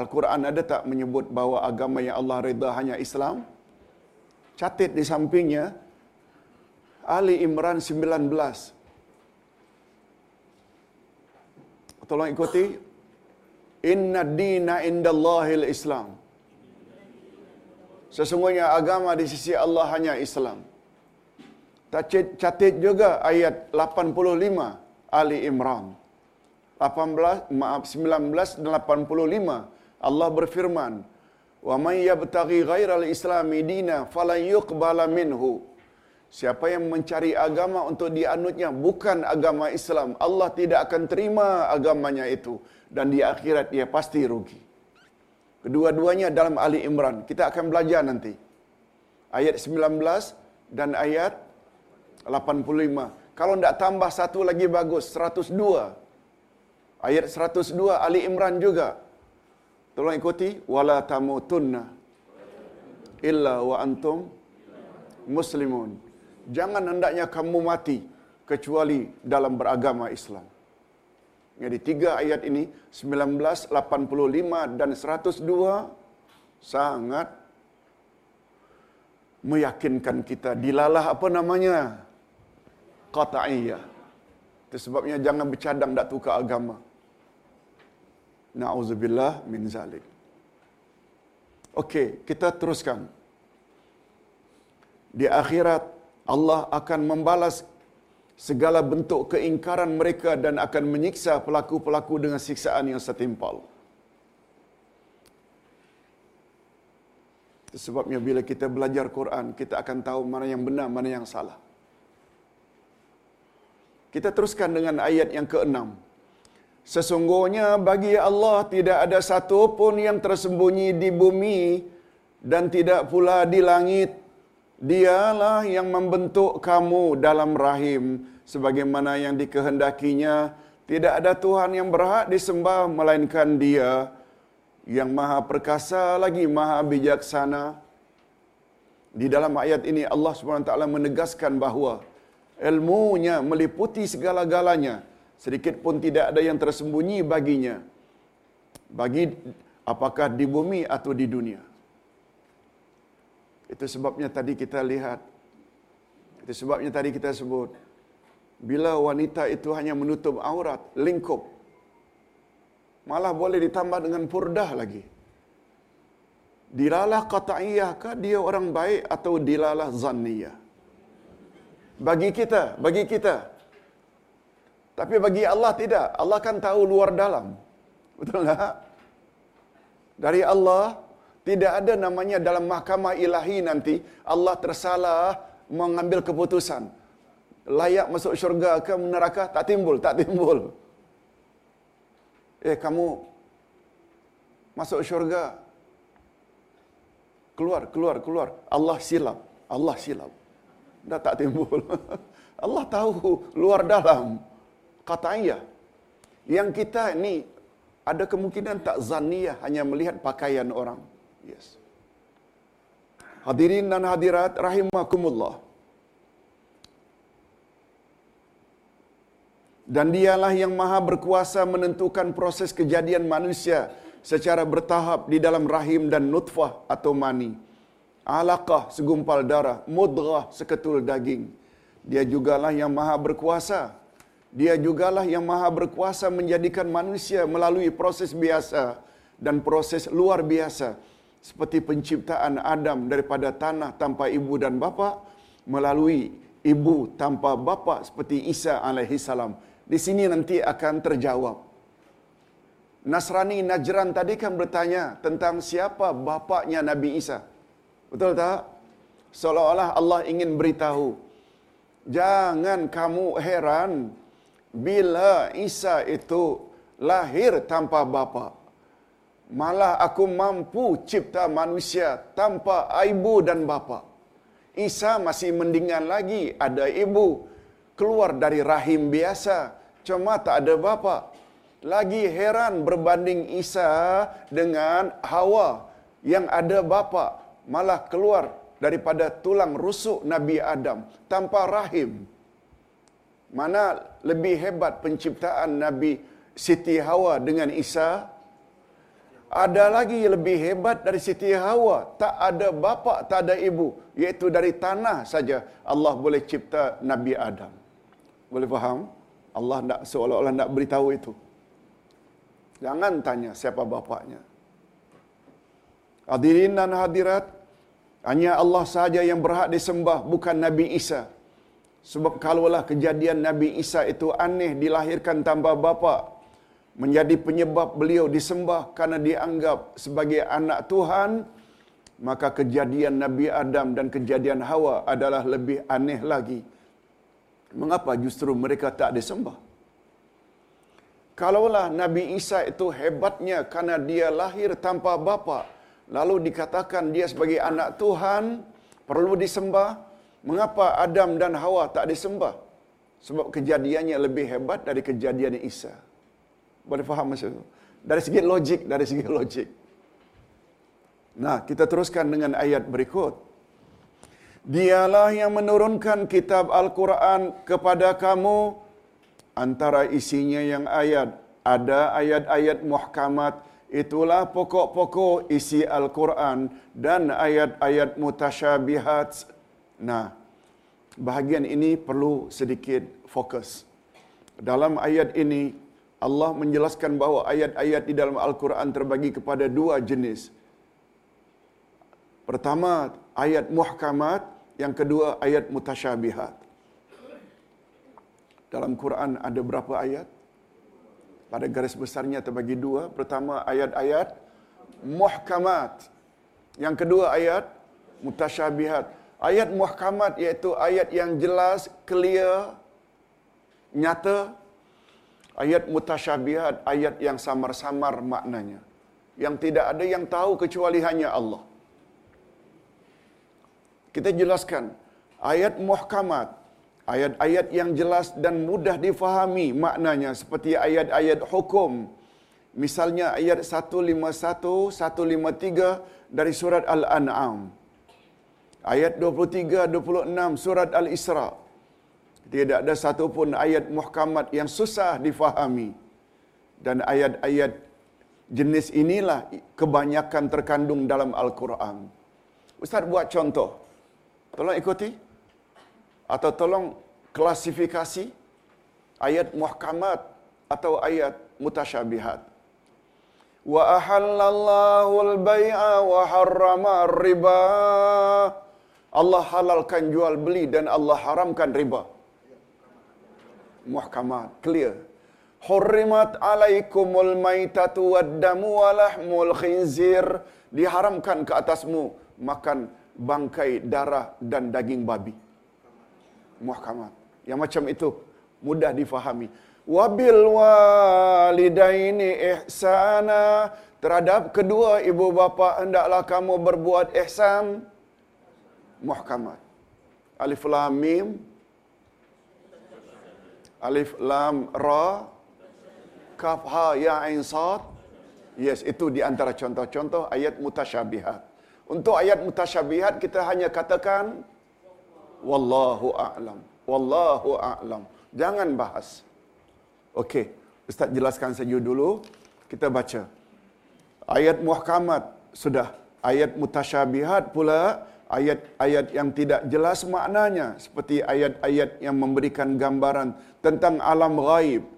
Al-Quran ada tak menyebut bahawa agama yang Allah reda hanya Islam? Catat di sampingnya, Ali Imran 19. Tolong ikuti. Inna dina indallahil Islam. Sesungguhnya agama di sisi Allah hanya Islam. Catat juga ayat 85 Ali Imran. 18 maaf 1985 Allah berfirman, "Wa may yabtaghi ghairal islami dina falan yuqbala minhu." Siapa yang mencari agama untuk dianutnya bukan agama Islam, Allah tidak akan terima agamanya itu dan di akhirat dia pasti rugi. Kedua-duanya dalam Ali Imran. Kita akan belajar nanti. Ayat 19 dan ayat 85. Kalau tidak tambah satu lagi bagus, 102. Ayat 102 Ali Imran juga. Tolong ikuti wala tamutunna illa wa antum muslimun. Jangan hendaknya kamu mati kecuali dalam beragama Islam. Jadi tiga ayat ini 19, 85 dan 102 sangat meyakinkan kita dilalah apa namanya qat'iyah. Itu sebabnya jangan bercadang dak tukar agama. Na'udzubillah min zalik. Okey, kita teruskan. Di akhirat Allah akan membalas segala bentuk keingkaran mereka dan akan menyiksa pelaku-pelaku dengan siksaan yang setimpal. Sebabnya bila kita belajar Quran, kita akan tahu mana yang benar, mana yang salah. Kita teruskan dengan ayat yang keenam. Sesungguhnya bagi Allah tidak ada satu pun yang tersembunyi di bumi dan tidak pula di langit. Dialah yang membentuk kamu dalam rahim sebagaimana yang dikehendakinya. Tidak ada Tuhan yang berhak disembah melainkan Dia yang Maha Perkasa lagi Maha Bijaksana. Di dalam ayat ini Allah SWT menegaskan bahawa ilmunya meliputi segala-galanya sedikit pun tidak ada yang tersembunyi baginya. Bagi apakah di bumi atau di dunia. Itu sebabnya tadi kita lihat. Itu sebabnya tadi kita sebut. Bila wanita itu hanya menutup aurat lingkup malah boleh ditambah dengan purdah lagi. Dilalah qat'iyah ke dia orang baik atau dilalah zanniyah? Bagi kita, bagi kita. Tapi bagi Allah tidak. Allah kan tahu luar dalam. Betul tak? Dari Allah, tidak ada namanya dalam mahkamah ilahi nanti, Allah tersalah mengambil keputusan. Layak masuk syurga ke neraka? Tak timbul, tak timbul. Eh, kamu masuk syurga. Keluar, keluar, keluar. Allah silap. Allah silap. Dah tak timbul. Allah tahu luar dalam. Katanya, yang kita ni ada kemungkinan tak zaniyah hanya melihat pakaian orang. Yes. Hadirin dan hadirat rahimakumullah. Dan dialah yang maha berkuasa menentukan proses kejadian manusia secara bertahap di dalam rahim dan nutfah atau mani. Alaqah segumpal darah, mudghah seketul daging. Dia jugalah yang maha berkuasa. Dia jugalah yang maha berkuasa menjadikan manusia melalui proses biasa dan proses luar biasa. Seperti penciptaan Adam daripada tanah tanpa ibu dan bapa melalui ibu tanpa bapa seperti Isa alaihi salam. Di sini nanti akan terjawab. Nasrani Najran tadi kan bertanya tentang siapa bapaknya Nabi Isa. Betul tak? Seolah-olah Allah ingin beritahu. Jangan kamu heran bila Isa itu lahir tanpa bapa. Malah aku mampu cipta manusia tanpa ibu dan bapa. Isa masih mendingan lagi ada ibu keluar dari rahim biasa cuma tak ada bapa. Lagi heran berbanding Isa dengan Hawa yang ada bapa malah keluar daripada tulang rusuk Nabi Adam tanpa rahim. Mana lebih hebat penciptaan Nabi Siti Hawa dengan Isa? Ada lagi lebih hebat dari Siti Hawa. Tak ada bapa, tak ada ibu. Iaitu dari tanah saja Allah boleh cipta Nabi Adam. Boleh faham? Allah nak seolah-olah nak beritahu itu. Jangan tanya siapa bapaknya. Hadirin dan hadirat, hanya Allah sahaja yang berhak disembah, bukan Nabi Isa. Sebab kalaulah kejadian Nabi Isa itu aneh dilahirkan tanpa bapa, menjadi penyebab beliau disembah karena dianggap sebagai anak Tuhan, maka kejadian Nabi Adam dan kejadian Hawa adalah lebih aneh lagi. Mengapa justru mereka tak disembah? Kalaulah Nabi Isa itu hebatnya karena dia lahir tanpa bapa, lalu dikatakan dia sebagai anak Tuhan, perlu disembah, mengapa Adam dan Hawa tak disembah? Sebab kejadiannya lebih hebat dari kejadian Isa. Boleh faham maksud itu? Dari segi logik, dari segi logik. Nah, kita teruskan dengan ayat berikut. Dialah yang menurunkan kitab Al-Quran kepada kamu antara isinya yang ayat. Ada ayat-ayat muhkamat, itulah pokok-pokok isi Al-Quran dan ayat-ayat mutasyabihat. Nah, bahagian ini perlu sedikit fokus. Dalam ayat ini, Allah menjelaskan bahawa ayat-ayat di dalam Al-Quran terbagi kepada dua jenis. Pertama, ayat muhkamat, yang kedua ayat mutasyabihat. Dalam Quran ada berapa ayat? Pada garis besarnya terbagi dua. Pertama ayat-ayat muhkamat. Yang kedua ayat mutasyabihat. Ayat muhkamat iaitu ayat yang jelas, clear, nyata. Ayat mutasyabihat, ayat yang samar-samar maknanya. Yang tidak ada yang tahu kecuali hanya Allah. Kita jelaskan ayat muhkamat, ayat-ayat yang jelas dan mudah difahami maknanya seperti ayat-ayat hukum. Misalnya ayat 151, 153 dari surat Al-An'am. Ayat 23, 26 surat Al-Isra. Tidak ada satu pun ayat muhkamat yang susah difahami. Dan ayat-ayat jenis inilah kebanyakan terkandung dalam Al-Quran. Ustaz buat contoh. Tolong ikuti. Atau tolong klasifikasi ayat muhkamat atau ayat mutasyabihat. wa ahallallahu al-bai'a wa harrama riba Allah halalkan jual beli dan Allah haramkan riba. Muhkamat clear. Hurrimat alaikumul maitatu waddamu walahmul khinzir. Diharamkan ke atasmu makan bangkai darah dan daging babi. Muhkamat. Yang macam itu mudah difahami. Wabil walidaini ihsana. Terhadap kedua ibu bapa hendaklah kamu berbuat ihsan muhkamat. Alif lam mim. Alif lam ra. Kaf ha ya ain sad. Yes itu di antara contoh-contoh ayat mutasyabihat. Untuk ayat mutasyabihat kita hanya katakan wallahu a'lam. Wallahu a'lam. Jangan bahas. Okey ustaz jelaskan saja dulu. Kita baca. Ayat muhkamat. Sudah. Ayat mutasyabihat pula ayat-ayat yang tidak jelas maknanya seperti ayat-ayat yang memberikan gambaran tentang alam gaib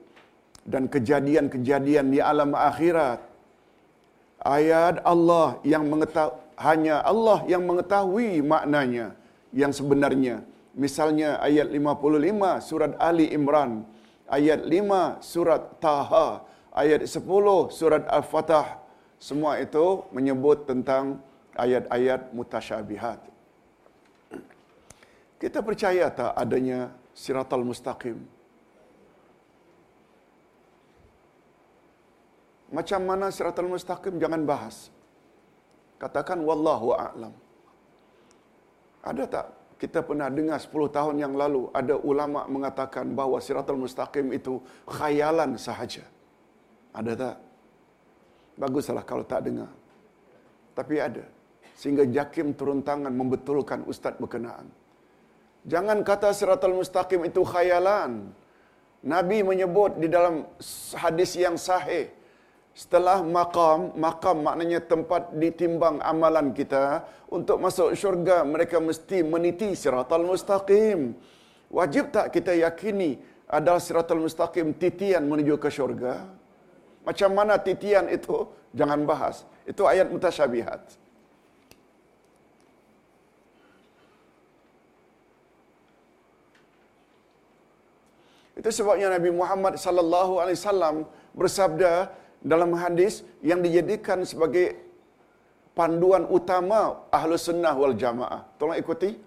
dan kejadian-kejadian di alam akhirat. Ayat Allah yang mengetahui hanya Allah yang mengetahui maknanya yang sebenarnya. Misalnya ayat 55 surat Ali Imran, ayat 5 surat Taha, ayat 10 surat Al-Fatah. Semua itu menyebut tentang ayat-ayat mutasyabihat. Kita percaya tak adanya siratal mustaqim? Macam mana siratal mustaqim jangan bahas. Katakan wallahu a'lam. Ada tak kita pernah dengar 10 tahun yang lalu ada ulama mengatakan bahawa siratal mustaqim itu khayalan sahaja. Ada tak? Baguslah kalau tak dengar. Tapi ada. Sehingga Jakim turun tangan membetulkan ustaz berkenaan. Jangan kata siratal mustaqim itu khayalan. Nabi menyebut di dalam hadis yang sahih setelah makam, makam maknanya tempat ditimbang amalan kita untuk masuk syurga mereka mesti meniti siratal mustaqim. Wajib tak kita yakini adalah siratal mustaqim titian menuju ke syurga? Macam mana titian itu? Jangan bahas. Itu ayat mutasyabihat. Itu sebabnya Nabi Muhammad sallallahu alaihi wasallam bersabda dalam hadis yang dijadikan sebagai panduan utama ahlu sunnah wal jamaah. Tolong ikuti.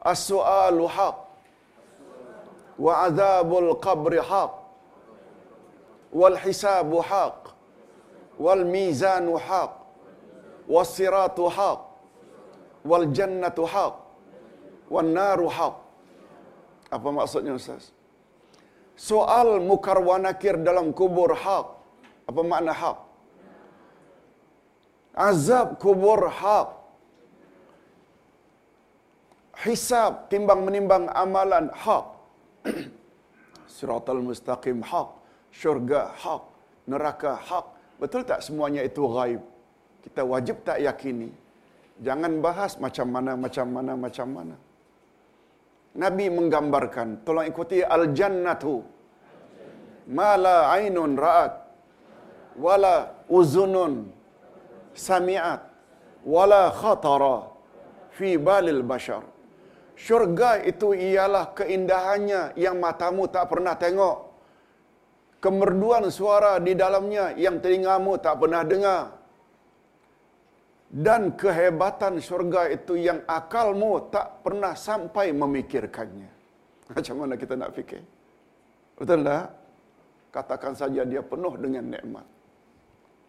As-su'alu haq. Wa azabul qabri haq. Wal hisabu haq. Wal mizanu haq. Was siratu haq. Wal jannatu haq. Wal naru haq. Apa maksudnya Ustaz? Soal mukar wa nakir dalam kubur haq. Apa makna hak? Azab kubur hak. Hisab timbang menimbang amalan hak. Siratal mustaqim hak. Syurga hak. Neraka hak. Betul tak semuanya itu gaib? Kita wajib tak yakini. Jangan bahas macam mana, macam mana, macam mana. Nabi menggambarkan, tolong ikuti al-jannatu. Mala ainun ra'at wala uzunun sami'at wala khatara fi balil bashar. Syurga itu ialah keindahannya yang matamu tak pernah tengok. Kemerduan suara di dalamnya yang telingamu tak pernah dengar. Dan kehebatan syurga itu yang akalmu tak pernah sampai memikirkannya. Macam mana kita nak fikir? Betul tak? Katakan saja dia penuh dengan nikmat.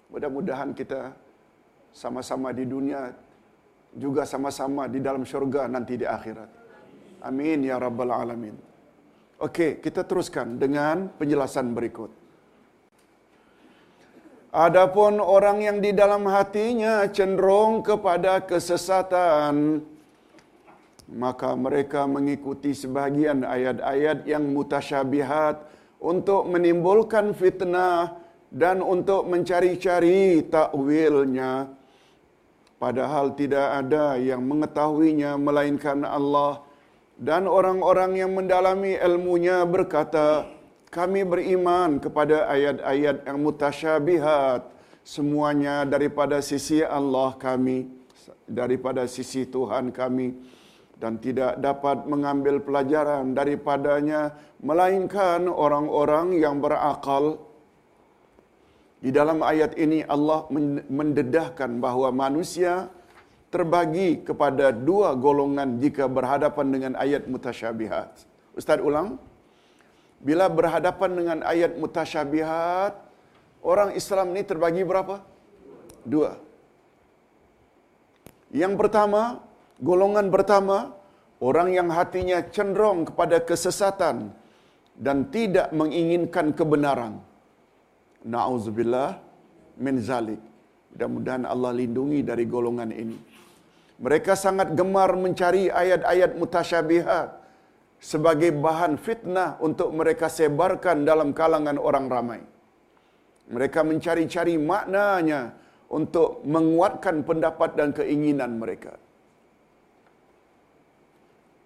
Mudah-mudahan kita sama-sama di dunia juga sama-sama di dalam syurga nanti di akhirat. Amin ya rabbal alamin. Okey, kita teruskan dengan penjelasan berikut. Adapun orang yang di dalam hatinya cenderung kepada kesesatan, maka mereka mengikuti sebahagian ayat-ayat yang mutasyabihat untuk menimbulkan fitnah dan untuk mencari-cari takwilnya. Padahal tidak ada yang mengetahuinya melainkan Allah. Dan orang-orang yang mendalami ilmunya berkata kami beriman kepada ayat-ayat yang mutasyabihat semuanya daripada sisi Allah kami daripada sisi Tuhan kami dan tidak dapat mengambil pelajaran daripadanya melainkan orang-orang yang berakal di dalam ayat ini Allah mendedahkan bahawa manusia terbagi kepada dua golongan jika berhadapan dengan ayat mutasyabihat. Ustaz ulang. Bila berhadapan dengan ayat mutasyabihat, orang Islam ni terbagi berapa? Dua. Yang pertama, golongan pertama, orang yang hatinya cenderung kepada kesesatan dan tidak menginginkan kebenaran. Nauzubillah min zalik. Mudah-mudahan Allah lindungi dari golongan ini. Mereka sangat gemar mencari ayat-ayat mutasyabihat sebagai bahan fitnah untuk mereka sebarkan dalam kalangan orang ramai. Mereka mencari-cari maknanya untuk menguatkan pendapat dan keinginan mereka.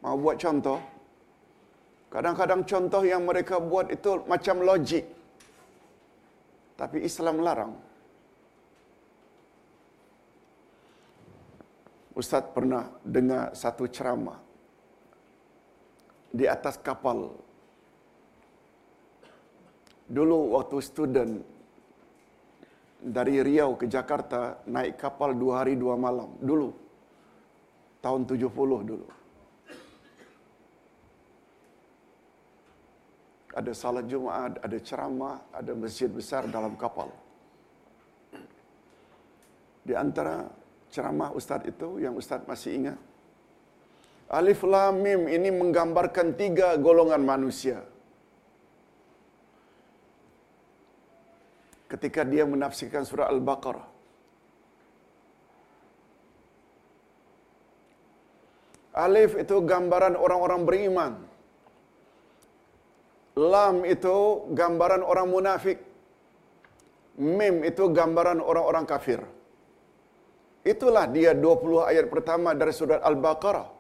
Mau buat contoh? Kadang-kadang contoh yang mereka buat itu macam logik. Tapi Islam larang. Ustaz pernah dengar satu ceramah di atas kapal. Dulu waktu student dari Riau ke Jakarta naik kapal dua hari dua malam. Dulu. Tahun 70 dulu. Ada salat Jumaat, ada ceramah, ada masjid besar dalam kapal. Di antara ceramah ustaz itu yang ustaz masih ingat, Alif Lam Mim ini menggambarkan tiga golongan manusia. Ketika dia menafsirkan surah Al-Baqarah. Alif itu gambaran orang-orang beriman. Lam itu gambaran orang munafik. Mim itu gambaran orang-orang kafir. Itulah dia 20 ayat pertama dari surah Al-Baqarah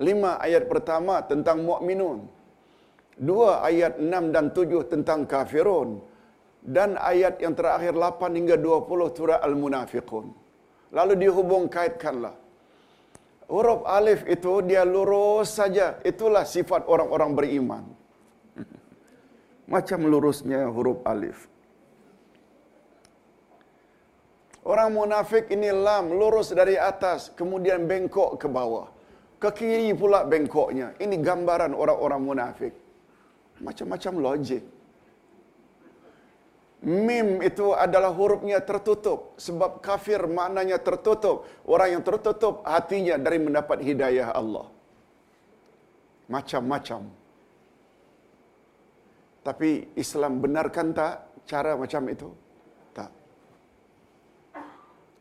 lima ayat pertama tentang mukminun. Dua ayat enam dan tujuh tentang kafirun. Dan ayat yang terakhir lapan hingga dua puluh surah Al-Munafiqun. Lalu dihubung kaitkanlah. Huruf alif itu dia lurus saja. Itulah sifat orang-orang beriman. Macam lurusnya huruf alif. Orang munafik ini lam, lurus dari atas, kemudian bengkok ke bawah ke kiri pula bengkoknya. Ini gambaran orang-orang munafik. Macam-macam logik. Mim itu adalah hurufnya tertutup. Sebab kafir maknanya tertutup. Orang yang tertutup hatinya dari mendapat hidayah Allah. Macam-macam. Tapi Islam benarkan tak cara macam itu? Tak.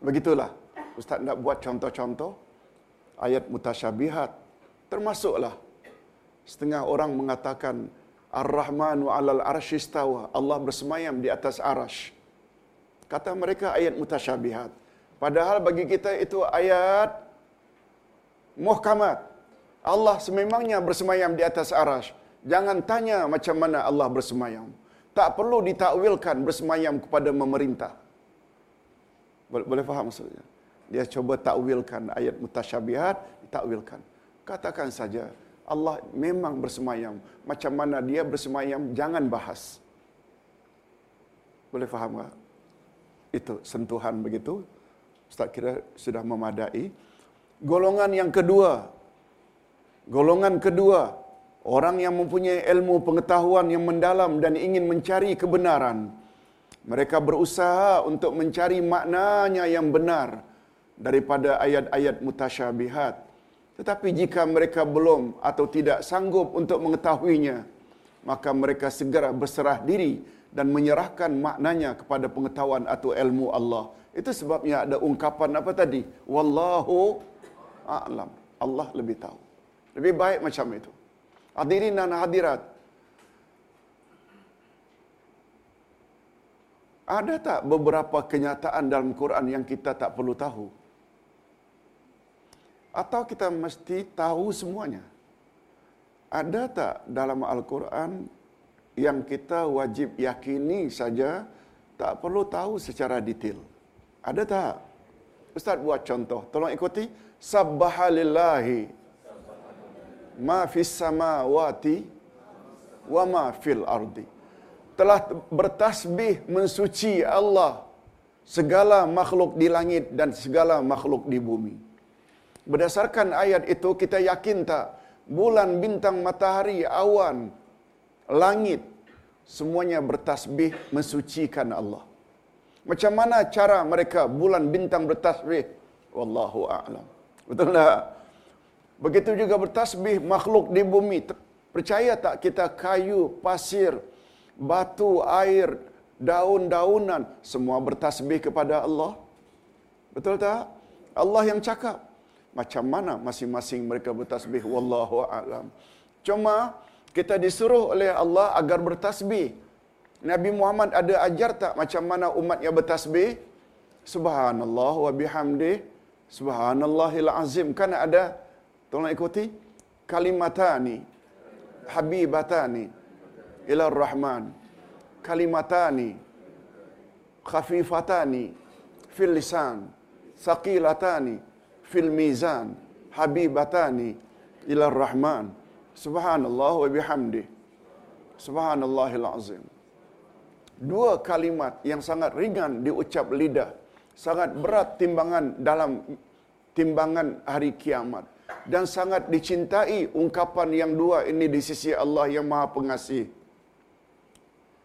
Begitulah. Ustaz nak buat contoh-contoh ayat mutasyabihat. Termasuklah setengah orang mengatakan Ar-Rahmanu 'alal arsyistawa Allah bersemayam di atas arash kata mereka ayat mutasyabihat. Padahal bagi kita itu ayat muhkamat. Allah sememangnya bersemayam di atas arash jangan tanya macam mana Allah bersemayam. Tak perlu ditakwilkan bersemayam kepada memerintah. Boleh, boleh faham maksudnya dia coba takwilkan ayat mutasyabihat, takwilkan. Katakan saja Allah memang bersemayam. Macam mana dia bersemayam jangan bahas. Boleh faham tak? Itu sentuhan begitu. Ustaz kira sudah memadai. Golongan yang kedua. Golongan kedua. Orang yang mempunyai ilmu pengetahuan yang mendalam dan ingin mencari kebenaran. Mereka berusaha untuk mencari maknanya yang benar daripada ayat-ayat mutasyabihat. Tetapi jika mereka belum atau tidak sanggup untuk mengetahuinya, maka mereka segera berserah diri dan menyerahkan maknanya kepada pengetahuan atau ilmu Allah. Itu sebabnya ada ungkapan apa tadi? Wallahu a'lam. Allah lebih tahu. Lebih baik macam itu. Hadirin dan hadirat. Ada tak beberapa kenyataan dalam Quran yang kita tak perlu tahu? Atau kita mesti tahu semuanya? Ada tak dalam Al-Quran yang kita wajib yakini saja tak perlu tahu secara detail. Ada tak? Ustaz buat contoh. Tolong ikuti. Sabbahalillahi ma fis samawati wa ma fil ardi. Telah bertasbih mensuci Allah segala makhluk di langit dan segala makhluk di bumi. Berdasarkan ayat itu kita yakin tak bulan, bintang, matahari, awan, langit semuanya bertasbih mensucikan Allah. Macam mana cara mereka bulan bintang bertasbih? Wallahu a'lam. Betul tak? Begitu juga bertasbih makhluk di bumi. Percaya tak kita kayu, pasir, batu, air, daun-daunan semua bertasbih kepada Allah? Betul tak? Allah yang cakap. Macam mana masing-masing mereka bertasbih? Wallahu a'lam. Cuma kita disuruh oleh Allah agar bertasbih. Nabi Muhammad ada ajar tak macam mana umatnya bertasbih? Subhanallah wa bihamdih. Subhanallahil azim. Kan ada, tolong ikuti. Kalimatani. Habibatani. Ila rahman. Kalimatani. Khafifatani. Fil lisan. Saqilatani. Fil mizan. Habibatani. Ila rahman. Subhanallah wa bihamdih. Subhanallahil azim. Dua kalimat yang sangat ringan diucap lidah. Sangat berat timbangan dalam timbangan hari kiamat. Dan sangat dicintai ungkapan yang dua ini di sisi Allah yang maha pengasih.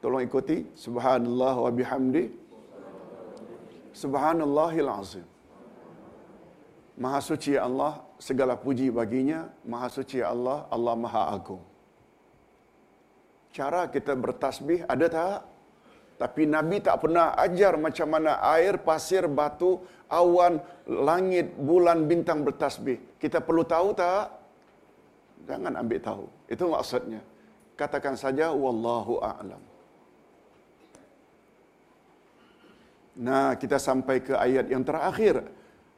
Tolong ikuti. Subhanallah wa bihamdih. Subhanallahil azim. Maha suci Allah, segala puji baginya. Maha suci Allah, Allah Maha Agung. Cara kita bertasbih ada tak? Tapi Nabi tak pernah ajar macam mana air, pasir, batu, awan, langit, bulan, bintang bertasbih. Kita perlu tahu tak? Jangan ambil tahu. Itu maksudnya. Katakan saja, Wallahu a'lam. Nah, kita sampai ke ayat yang terakhir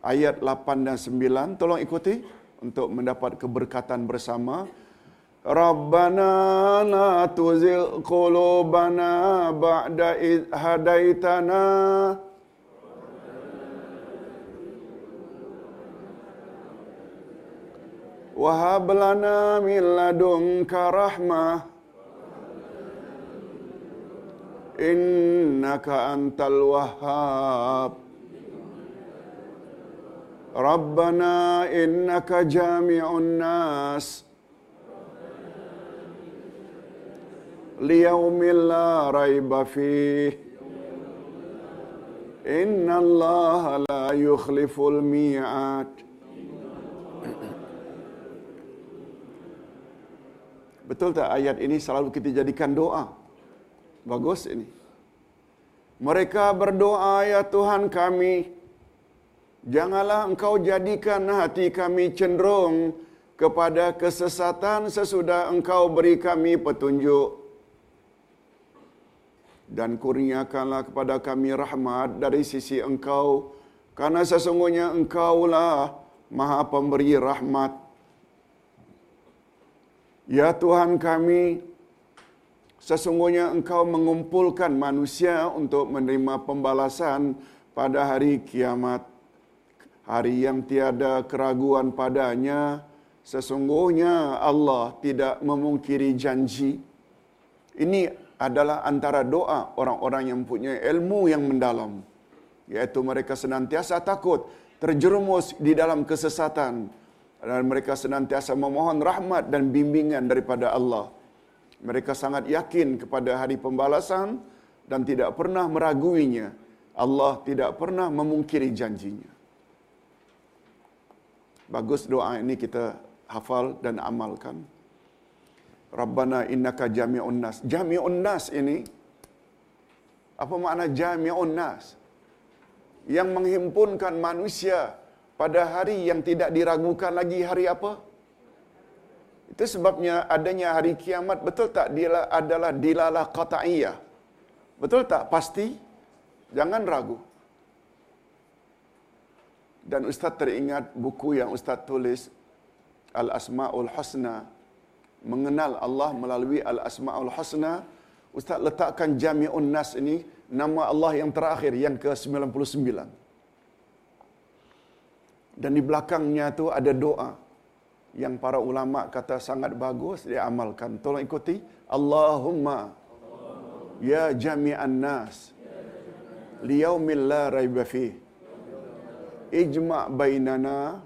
ayat 8 dan 9 tolong ikuti untuk mendapat keberkatan bersama. Rabbana la tuzigh qulubana ba'da id hadaitana. Wa hab lana min ladunka rahmah. Innaka antal wahhab ربنا إنك جامع الناس ليوم لا ريب فيه إن الله لا يخلف الميعاد Betul tak ayat ini selalu kita jadikan doa? Bagus ini. Mereka berdoa, ya Tuhan kami, Janganlah engkau jadikan hati kami cenderung kepada kesesatan sesudah engkau beri kami petunjuk. Dan kurniakanlah kepada kami rahmat dari sisi engkau, karena sesungguhnya engkaulah maha pemberi rahmat. Ya Tuhan kami, sesungguhnya engkau mengumpulkan manusia untuk menerima pembalasan pada hari kiamat hari yang tiada keraguan padanya, sesungguhnya Allah tidak memungkiri janji. Ini adalah antara doa orang-orang yang punya ilmu yang mendalam. Iaitu mereka senantiasa takut terjerumus di dalam kesesatan. Dan mereka senantiasa memohon rahmat dan bimbingan daripada Allah. Mereka sangat yakin kepada hari pembalasan dan tidak pernah meraguinya. Allah tidak pernah memungkiri janjinya. Bagus doa ini kita hafal dan amalkan. Rabbana innaka jami'un nas. Jami'un nas ini apa makna jami'un nas? Yang menghimpunkan manusia pada hari yang tidak diragukan lagi hari apa? Itu sebabnya adanya hari kiamat betul tak dia adalah dilalah qat'iyah. Betul tak? Pasti. Jangan ragu. Dan Ustaz teringat buku yang Ustaz tulis Al-Asma'ul Husna mengenal Allah melalui Al-Asma'ul Husna Ustaz letakkan Jami'un Nas ini nama Allah yang terakhir yang ke-99. Dan di belakangnya tu ada doa yang para ulama kata sangat bagus dia amalkan. Tolong ikuti. Allahumma ya jami'an nas liyaumil la raiba fi ijma' bainana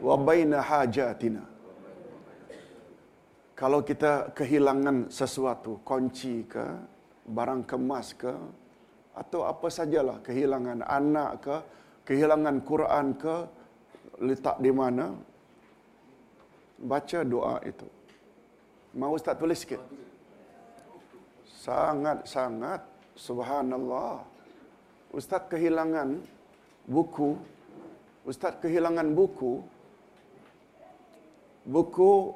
wa baina hajatina. Kalau kita kehilangan sesuatu, kunci ke, barang kemas ke, atau apa sajalah kehilangan anak ke, kehilangan Quran ke, letak di mana, baca doa itu. Mau Ustaz tulis sikit? Sangat-sangat subhanallah. Ustaz kehilangan buku. Ustaz kehilangan buku. Buku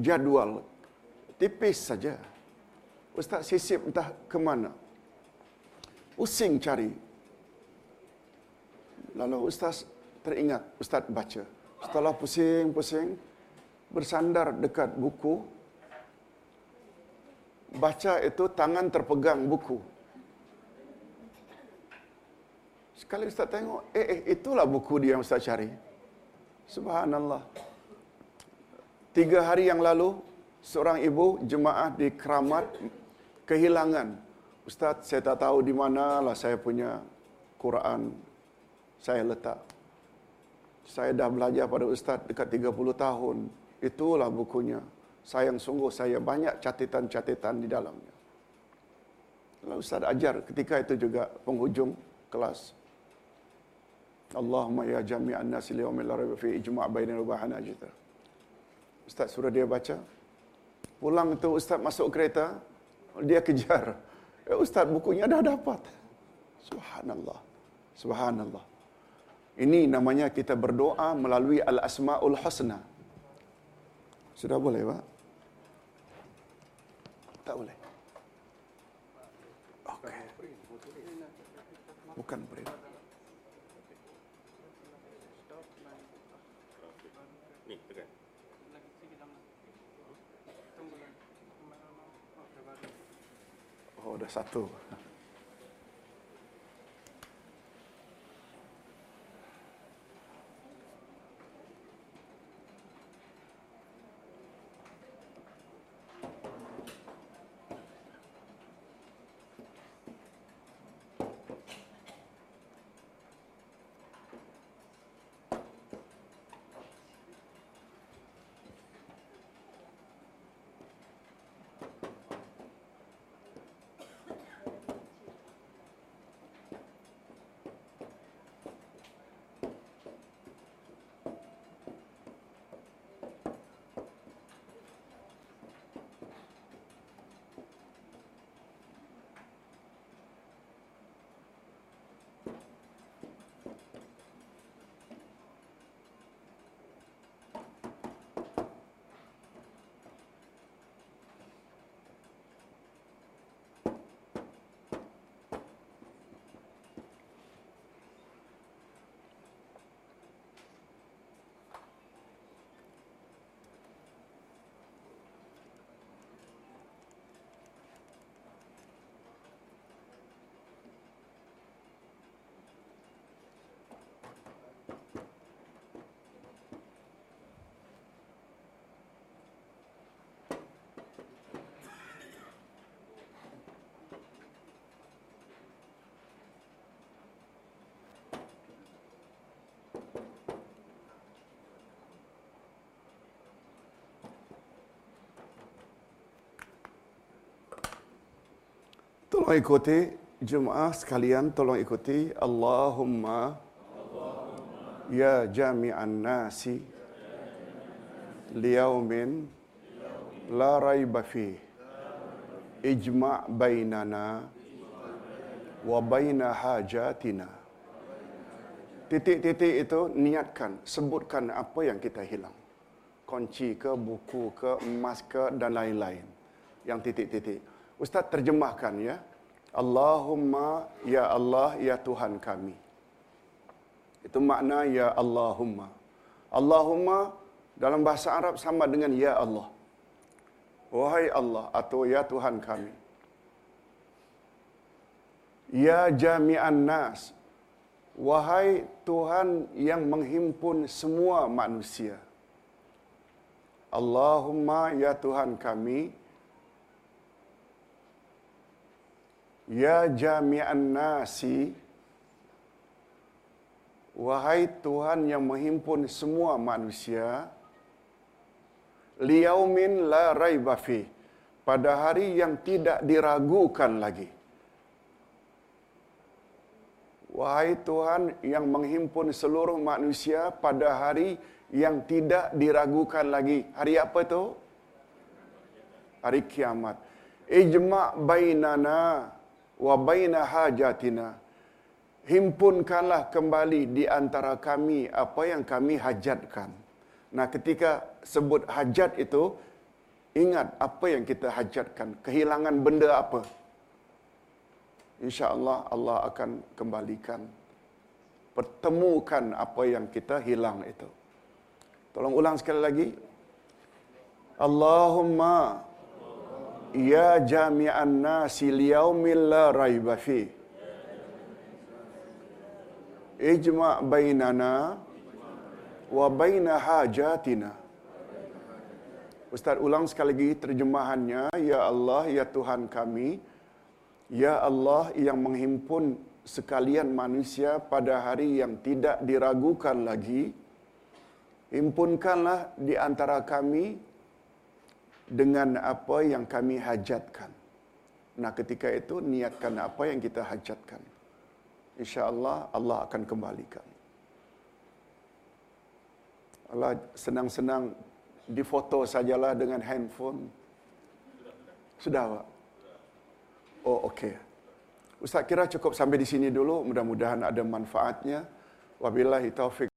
jadual. Tipis saja. Ustaz sisip entah ke mana. Pusing cari. Lalu Ustaz teringat, Ustaz baca. Setelah pusing-pusing, bersandar dekat buku, baca itu tangan terpegang buku. Sekali Ustaz tengok, eh, eh itulah buku dia yang Ustaz cari. Subhanallah. Tiga hari yang lalu, seorang ibu jemaah di keramat kehilangan. Ustaz, saya tak tahu di mana lah saya punya Quran saya letak. Saya dah belajar pada Ustaz dekat 30 tahun. Itulah bukunya. Sayang sungguh saya banyak catatan-catatan di dalamnya. Lalu Ustaz ajar ketika itu juga penghujung kelas. Allahumma ya jami'an nasi liyawmin la raiba fi ijma' bainal ubahana jita. Ustaz suruh dia baca. Pulang itu Ustaz masuk kereta, dia kejar. Ya Ustaz bukunya dah dapat. Subhanallah. Subhanallah. Ini namanya kita berdoa melalui Al-Asma'ul Husna. Sudah boleh, Pak? Tak boleh. Okey. Bukan print. Oh, dah satu. Tolong ikuti jemaah sekalian tolong ikuti Allahumma ya jami'an nasi liyaumin la raiba fi. Ijma' bainana wa baina hajatina. Titik-titik itu niatkan sebutkan apa yang kita hilang. Kunci ke buku ke emas ke dan lain-lain. Yang titik-titik. Ustaz terjemahkan ya. Allahumma ya Allah ya Tuhan kami. Itu makna ya Allahumma. Allahumma dalam bahasa Arab sama dengan ya Allah. Wahai Allah atau ya Tuhan kami. Ya jami'an nas. Wahai Tuhan yang menghimpun semua manusia. Allahumma ya Tuhan kami. Ya jami'an nasi. Wahai Tuhan yang menghimpun semua manusia. Liyaumin la raiba fi. Pada hari yang tidak diragukan lagi. Wahai Tuhan yang menghimpun seluruh manusia pada hari yang tidak diragukan lagi. Hari apa itu? Hari kiamat. Ijma' bainana wa baina hajatina. Himpunkanlah kembali di antara kami apa yang kami hajatkan. Nah, ketika sebut hajat itu, ingat apa yang kita hajatkan. Kehilangan benda apa? Insya Allah Allah akan kembalikan. Pertemukan apa yang kita hilang itu. Tolong ulang sekali lagi. Allahumma ya jami'an nasi liyaumil la raiba fi. Ijma' bainana wa baina hajatina. Ustaz ulang sekali lagi terjemahannya. Ya Allah, ya Tuhan kami. Ya Allah yang menghimpun sekalian manusia pada hari yang tidak diragukan lagi. Himpunkanlah di antara kami dengan apa yang kami hajatkan. Nah ketika itu niatkan apa yang kita hajatkan. Insya Allah akan kembalikan. Allah senang-senang difoto sajalah dengan handphone. Sudah, Pak? Oh, okey. Ustaz kira cukup sampai di sini dulu. Mudah-mudahan ada manfaatnya. Wabillahi taufiq.